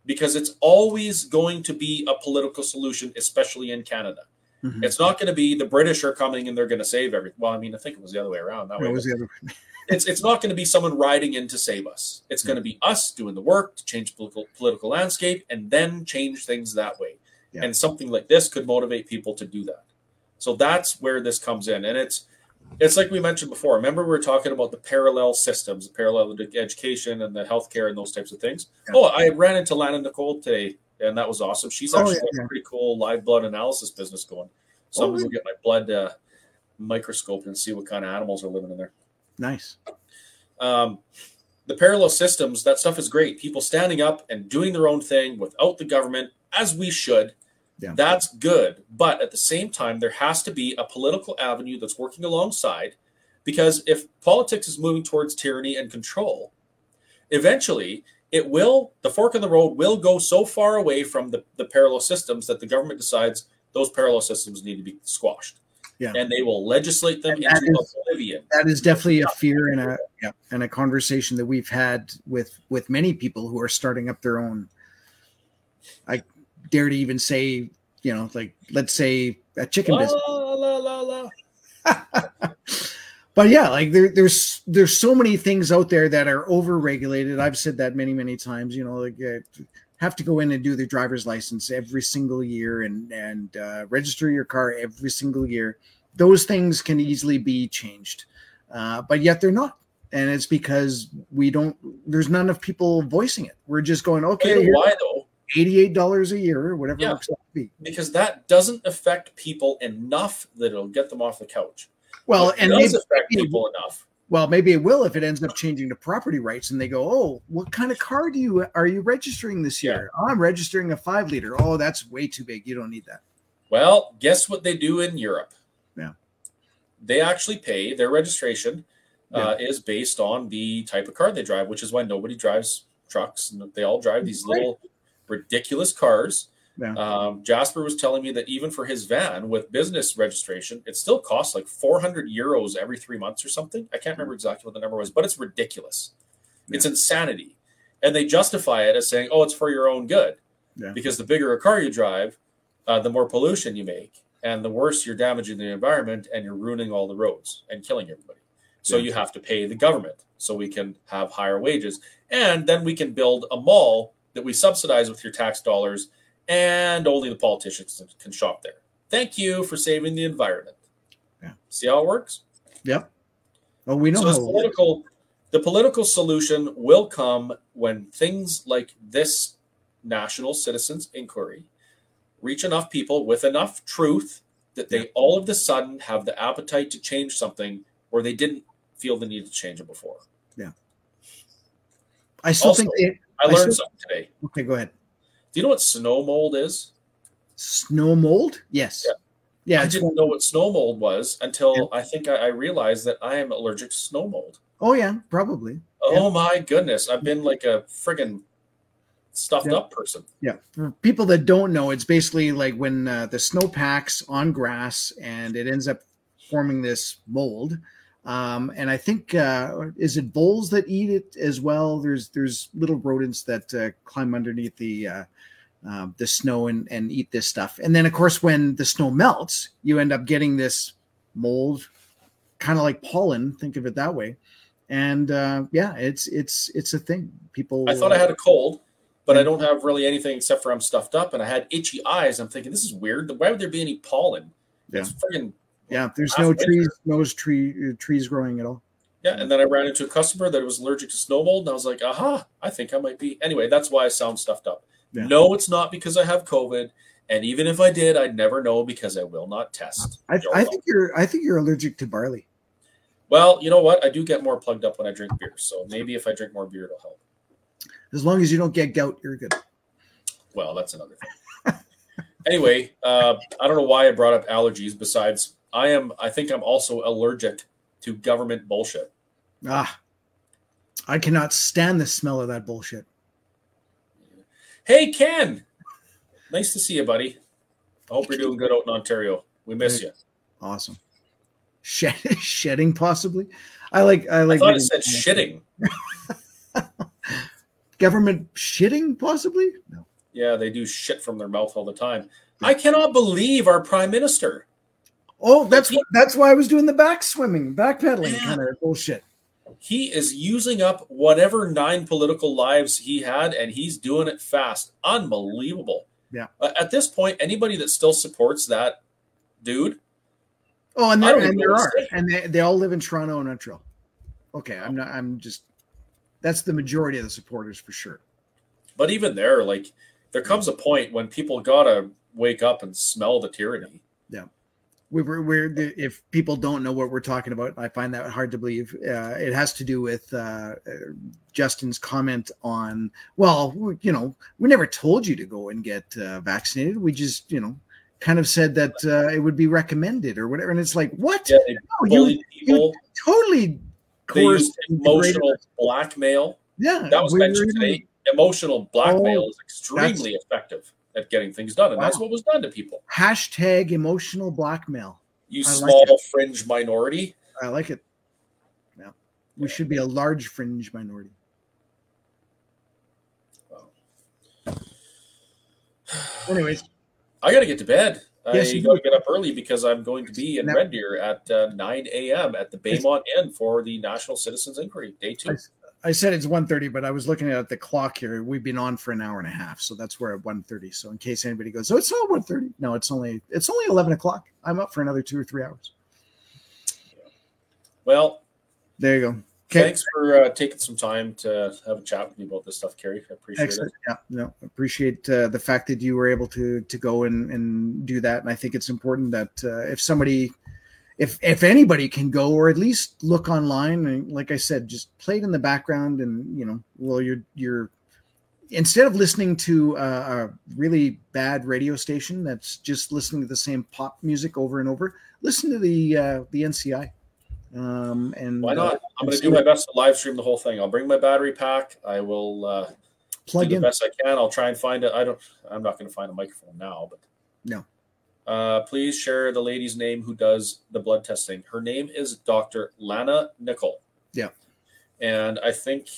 because it's always going to be a political solution especially in canada Mhm. it's not going to be the british are coming and they're going to save everything well i mean i think it was the other way around that way was the other way. it's it's not going to be someone riding in to save us. It's going to be us doing the work to change political political landscape and then change things that way. Yeah. And something like this could motivate people to do that. So that's where this comes in, and it's it's like we mentioned before. Remember we were talking about the parallel systems, the parallel education and the healthcare and those types of things. Yeah. Oh, I ran into Lana Nicole today, and that was awesome. She's Oh, actually yeah, got a pretty cool live blood analysis business going. So Oh, I'm really? get my blood uh, microscope and see what kind of animals are living in there nice um, the parallel systems, that stuff is great. People standing up and doing their own thing without the government, as we should. Yeah. That's good. But at the same time, there has to be a political avenue that's working alongside because if politics is moving towards tyranny and control, eventually it will, the fork in the road will go so far away from the, the parallel systems that the government decides those parallel systems need to be squashed. Yeah. And they will legislate them And into is- oblivion. that is definitely a fear and a yeah, and a conversation that we've had with with many people who are starting up their own i dare to even say you know like let's say a chicken La, business la, la, la, la. [laughs] but yeah like there, there's there's so many things out there that are overregulated i've said that many many times you know like uh, have to go in and do their driver's license every single year and and uh, register your car every single year those things can easily be changed uh, but yet they're not and it's because we don't there's none of people voicing it we're just going okay why though? $88 a year or whatever it Yeah. be Because that doesn't affect people enough that it'll get them off the couch. Well and maybe, affect people enough. Well, maybe it will if it ends up changing to property rights, and they go, "Oh, what kind of car do you are you registering this Yeah. year? Oh, I'm registering a five liter. Oh, that's way too big. You don't need that." Well, guess what they do in Europe? Yeah. They actually pay their registration uh, is based on the type of car they drive, which is why nobody drives trucks and they all drive these Right. little ridiculous cars. Yeah. Um, Jasper was telling me that even for his van with business registration, it still costs like 400 euros every three months or something. I can't remember exactly what the number was, but it's ridiculous. It's insanity. And they justify it as saying, oh, it's for your own good. Yeah. Because the bigger a car you drive, uh, the more pollution you make, and the worse you're damaging the environment and you're ruining all the roads and killing everybody. So Yeah. you have to pay the government so we can have higher wages. And then we can build a mall that we subsidize with your tax dollars, and only the politicians can shop there. Thank you for saving the environment. Yeah. See how it works? Yep. Oh, we know so political the political solution will come when things like this national citizens inquiry reach enough people with enough truth that they Yeah. all of the sudden have the appetite to change something where they didn't feel the need to change it before. Yeah. I still also- think. They, I I learned still- something today. okay, go ahead. Do you know what snow mold is? Snow mold. Yes. Yeah. Yeah. I didn't know what snow mold was until I think I, I realized that I am allergic to snow mold. oh yeah, probably. Oh my goodness. I've been like a friggin' stuffed Yeah. up person. Yeah. For people that don't know, it's basically like when uh, the snow packs on grass and it ends up forming this mold. Um, and I think uh, is it voles that eat it as well? There's there's little rodents that uh, climb underneath the uh, uh, the snow and, and eat this stuff. And then of course when the snow melts, you end up getting this mold, kind of like pollen. Think of it that way. And uh, yeah, it's it's it's a thing. People. I thought I had a cold, but I don't have really anything except for I'm stuffed up and I had itchy eyes. I'm thinking this is weird. Why would there be any pollen? Yeah. It's friggin' Yeah, there's no trees, no tree trees growing at all. yeah. And then I ran into a customer that was allergic to snow mold, and I was like, aha, I think I might be. Anyway, that's why I sound stuffed up. Yeah. No, it's not because I have COVID. And even if I did, I'd never know because I will not test. I, I think you're I think you're allergic to barley. well, you know what? I do get more plugged up when I drink beer. So maybe if I drink more beer, it'll help. As long as you don't get gout, you're good. Well, that's another thing. [laughs] anyway, uh, I don't know why I brought up allergies. Besides, I am. I think I'm also allergic to government bullshit. Ah, I cannot stand the smell of that bullshit. Hey, Ken, nice to see you, buddy. I hope you're doing good out in Ontario. We miss you. Awesome. Shed, [laughs] shedding possibly. I like I like. I thought it said shitting. [laughs] government shitting possibly. No. Yeah, they do shit from their mouth all the time. I cannot believe our prime minister. Oh, that's what that's why I was doing the back swimming, backpedaling Yeah. kind of bullshit. He is using up whatever nine political lives he had, and he's doing it fast. Unbelievable. Yeah. Uh, at this point, anybody that still supports that dude, Oh, and there, and there are, say. and they, they all live in Toronto and Montreal. Okay, I'm not. I'm just. That's the majority of the supporters for sure. but even there, like there comes a point when people gotta wake up and smell the tyranny. Yeah. We were we're if people don't know what we're talking about, I find that hard to believe. Uh, it has to do with uh, Justin's comment on, well, you know, we never told you to go and get uh, vaccinated. We just, you know, kind of said that uh, it would be recommended or whatever. And it's like, what? Yeah, no, you, you totally used emotional blackmail. Yeah, that was mentioned today. Emotional blackmail oh, is extremely effective at getting things done, and wow. that's what was done to people. Hashtag emotional blackmail. You I small like fringe minority. I like it. Yeah, we should be a large fringe minority. Anyways, [sighs] I got to get to bed. Yes, I got to get up early because I'm going to be in now, Red Deer at uh, 9 a.m. at the Baymont Inn for the National Citizens Inquiry, day two. I, I said it's 1.30, but I was looking at the clock here. We've been on for an hour and a half, so that's where at 1.30. So in case anybody goes, oh, it's not 1.30. No, it's only it's only 11 o'clock. I'm up for another two or three hours. Well, there you go. Okay. Thanks for uh, taking some time to have a chat with me about this stuff, Kerry. I appreciate Excellent. it. Yeah, no, appreciate uh, the fact that you were able to to go and, and do that. And I think it's important that uh, if somebody, if if anybody can go or at least look online, and like I said, just play it in the background, and you know, well, you're you're instead of listening to a, a really bad radio station that's just listening to the same pop music over and over, listen to the uh, the NCI um, and why not? Uh, I'm going to do my best to live stream the whole thing. I'll bring my battery pack. I will uh, plug do the in. best I can. I'll try and find it. I don't. I'm not going to find a microphone now, but no. Uh, please share the lady's name who does the blood testing. Her name is Dr. Lana Nickel. Yeah. And I think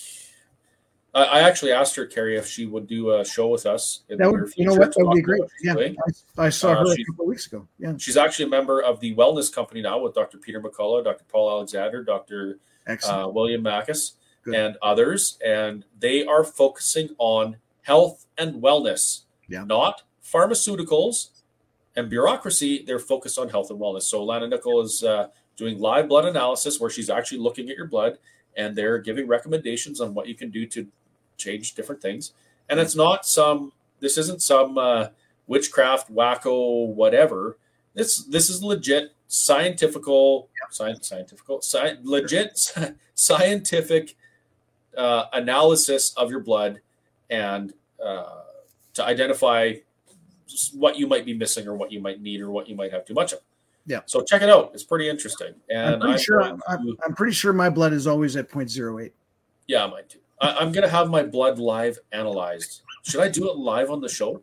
I, I actually asked her, Kerry, if she would do a show with us. In that would, you know what? That would be great. Yeah, I, I, saw uh, her a couple weeks ago. Yeah, she's actually a member of the wellness company now with Dr. Peter McCullough, Dr. Paul Alexander, Dr. Uh, William Makis, Good. and others, and they are focusing on health and wellness, yeah. not pharmaceuticals and bureaucracy. They're focused on health and wellness. So Lana Nickel is uh, doing live blood analysis where she's actually looking at your blood and they're giving recommendations on what you can do to change different things. And it's not some. This isn't some uh, witchcraft wacko whatever. This this is legit scientifical, science, scientifical, sci- legit [laughs] scientific uh, analysis of your blood and uh, to identify what you might be missing or what you might need or what you might have too much of. Yeah. So check it out. It's pretty interesting. And I'm pretty, I'm sure, I'm, I'm pretty sure my blood is always at 0.08. Yeah, mine too. I, am gonna have my blood live analyzed. Should I do it live on the show?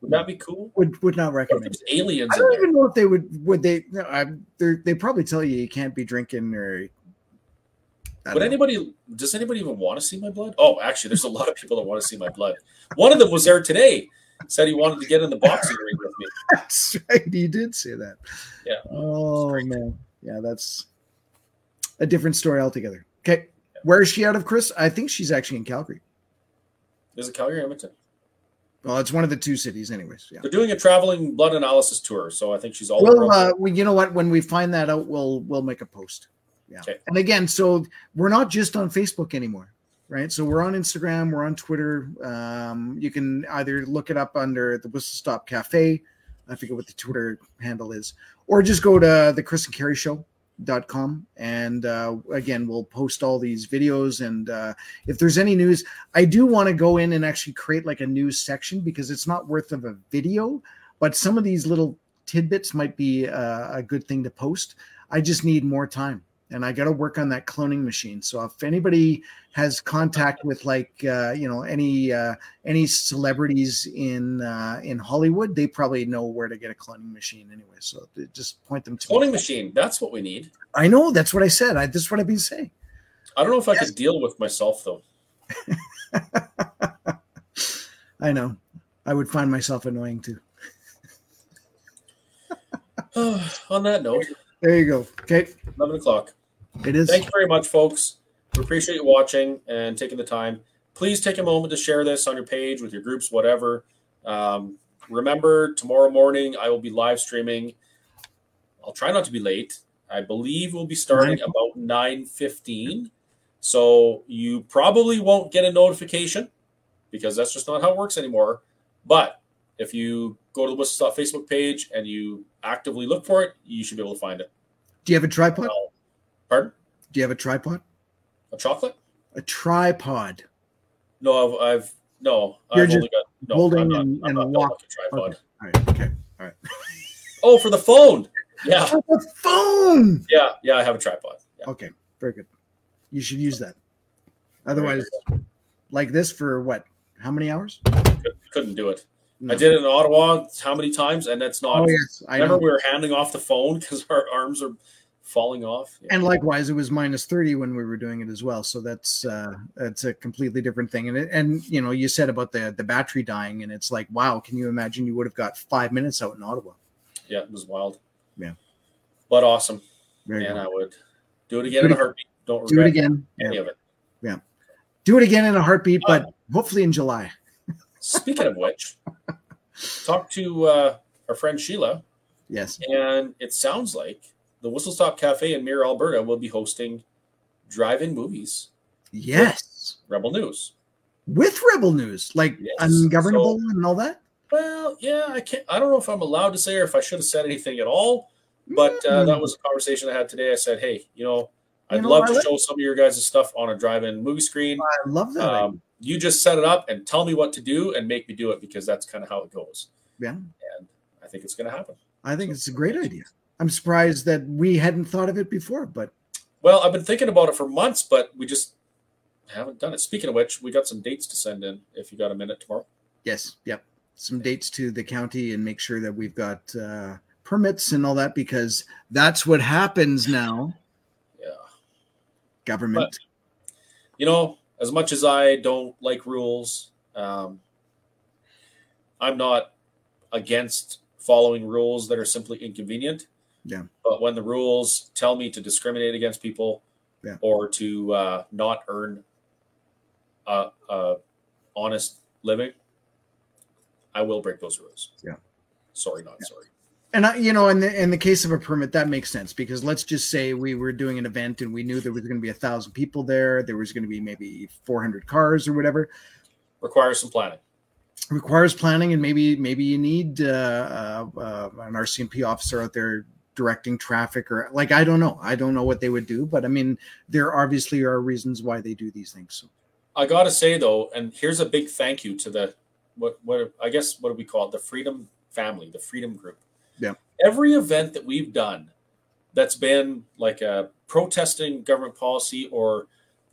Would that be cool? Would would not recommend. Aliens. I don't even know if they would. Would they? No, I, they probably tell you you can't be drinking or. Would anybody? Does anybody even want to see my blood? Oh, actually, there's a lot of people that want to see my blood. One of them was there today. Said he wanted to get in the boxing ring with me. [laughs] That's right. He did say that. Yeah. Oh man. Yeah, that's a different story altogether. Okay. Where is she out of, Chris? I think she's actually in Calgary. Is it Calgary, Edmonton? Well, it's one of the two cities, anyways. Yeah. They're doing a traveling blood analysis tour, so I think she's all. Well, uh, we, you know what? When we find that out, we'll we'll make a post. Yeah. Okay. And again, so we're not just on Facebook anymore, right? So we're on Instagram, we're on Twitter. Um, you can either look it up under the Whistle Stop Cafe. I forget what the Twitter handle is, or just go to the Chris and Kerry Show dot com and uh, again we'll post all these videos and uh, if there's any news i do want to go in and actually create like a news section because it's not worth of a video but some of these little tidbits might be uh, a good thing to post i just need more time and I got to work on that cloning machine. So if anybody has contact with like uh, you know any uh, any celebrities in uh, in Hollywood, they probably know where to get a cloning machine anyway. So just point them to cloning me. machine. That's what we need. I know. That's what I said. I, that's what I've been saying. I don't know if I yes. could deal with myself though. [laughs] I know. I would find myself annoying too. [sighs] on that note. There you go. Okay. 11 o'clock. It is. Thank you very much, folks. We appreciate you watching and taking the time. Please take a moment to share this on your page with your groups, whatever. Um, remember, tomorrow morning I will be live streaming. I'll try not to be late. I believe we'll be starting Nine. about 9:15. So you probably won't get a notification because that's just not how it works anymore. But if you go to the Whistle Stop Facebook page and you actively look for it, you should be able to find it. Do you have a tripod? Uh, pardon? Do you have a tripod? A chocolate? A tripod. No, I've, I've no. You're I've just only got no. holding I'm not, and- I'm and not walk- like a tripod. Okay. All right. Okay. [laughs] Oh, for the phone. Yeah, Oh, the phone. yeah, yeah. I have a tripod. Yeah. Okay. Very good. You should use that. Otherwise, like this for what? How many hours? Couldn't do it. No. I did it in Ottawa how many times, and that's not. Oh yes, I remember know. we were handing off the phone because our arms are falling off. Yeah. And likewise, it was minus thirty when we were doing it as well. So that's uh, that's a completely different thing. And it, and you know, you said about the the battery dying, and it's like, wow, can you imagine? You would have got five minutes out in Ottawa. yeah, it was wild. Yeah. but awesome, Very and. I would do it again in a heartbeat. Don't Do it again. any Yeah. of it. Do it again in a heartbeat, but hopefully in July. Speaking of which, talk to uh, our friend Sheila, Yes. and it sounds like the Whistle Stop Cafe in Mirror, Alberta, will be hosting drive-in movies. Yes. Rebel News. With Rebel News, like Yes. ungovernable and all that. Well, yeah, I can't. I don't know if I'm allowed to say or if I should have said anything at all. But uh, that Mm. was a conversation I had today. I said, hey, you know, I'd You know, love to like- show some of your guys' stuff on a drive-in movie screen. I love that. Um, you just set it up and tell me what to do and make me do it because that's kind of how it goes. Yeah. And I think it's going to happen. I think it's a great idea. I'm surprised that we hadn't thought of it before, but Well, I've been thinking about it for months, but we just haven't done it. Speaking of which, we got some dates to send in if you got a minute tomorrow. yes, yep. Some dates to the county and make sure that we've got uh, permits and all that because that's what happens now. Yeah. Government. you know, as much as I don't like rules, um, I'm not against following rules that are simply inconvenient. Yeah. But when the rules tell me to discriminate against people Yeah. or to uh, not earn a, a honest living, I will break those rules. Yeah. Sorry, not sorry. And I, you know, in the in the case of a permit, that makes sense because let's just say we were doing an event and we knew there was going to be a thousand people there. There was going to be maybe 400 cars or whatever. Requires some planning. requires planning and maybe maybe you need uh, uh, uh, an RCMP officer out there directing traffic or like I don't know I don't know what they would do but I mean there obviously are reasons why they do these things so I gotta say though, and here's a big thank you to the what what I guess what do we call it? The Freedom Family, the Freedom Group. Yeah. Every event that we've done that's been like a protesting government policy or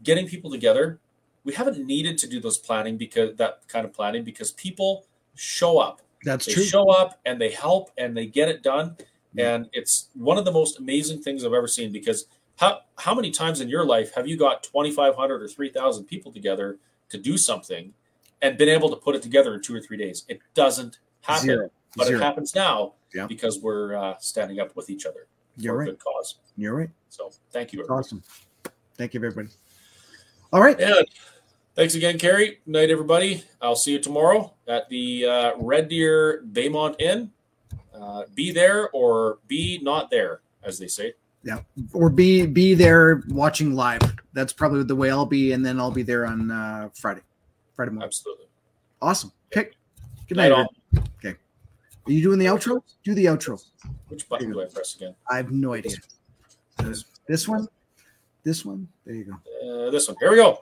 getting people together, we haven't needed to do those planning because that kind of planning because people show up. that's They true show up and they help and they get it done. Yeah. And it's one of the most amazing things I've ever seen because how how many times in your life have you got 2500 or 3000 people together to do something and been able to put it together in 2 or 3 days? It doesn't happen. Zero. But Zero. it happens now Yeah. because we're uh, standing up with each other you're for a right good cause. you're right So, thank you everybody. awesome thank you everybody all right And thanks again, Kerry. Night, everybody. I'll see you tomorrow at the uh, Red Deer Baymont Inn. Uh, be there or be not there, as they say. Yeah, or be be there watching live that's probably the way I'll be and then I'll be there on uh, Friday Friday morning Absolutely. awesome okay good Night night all. everybody. Are you doing the outro do the outro Which button do I press again? I have no idea This, this one this one there you go uh, this one. Here we go.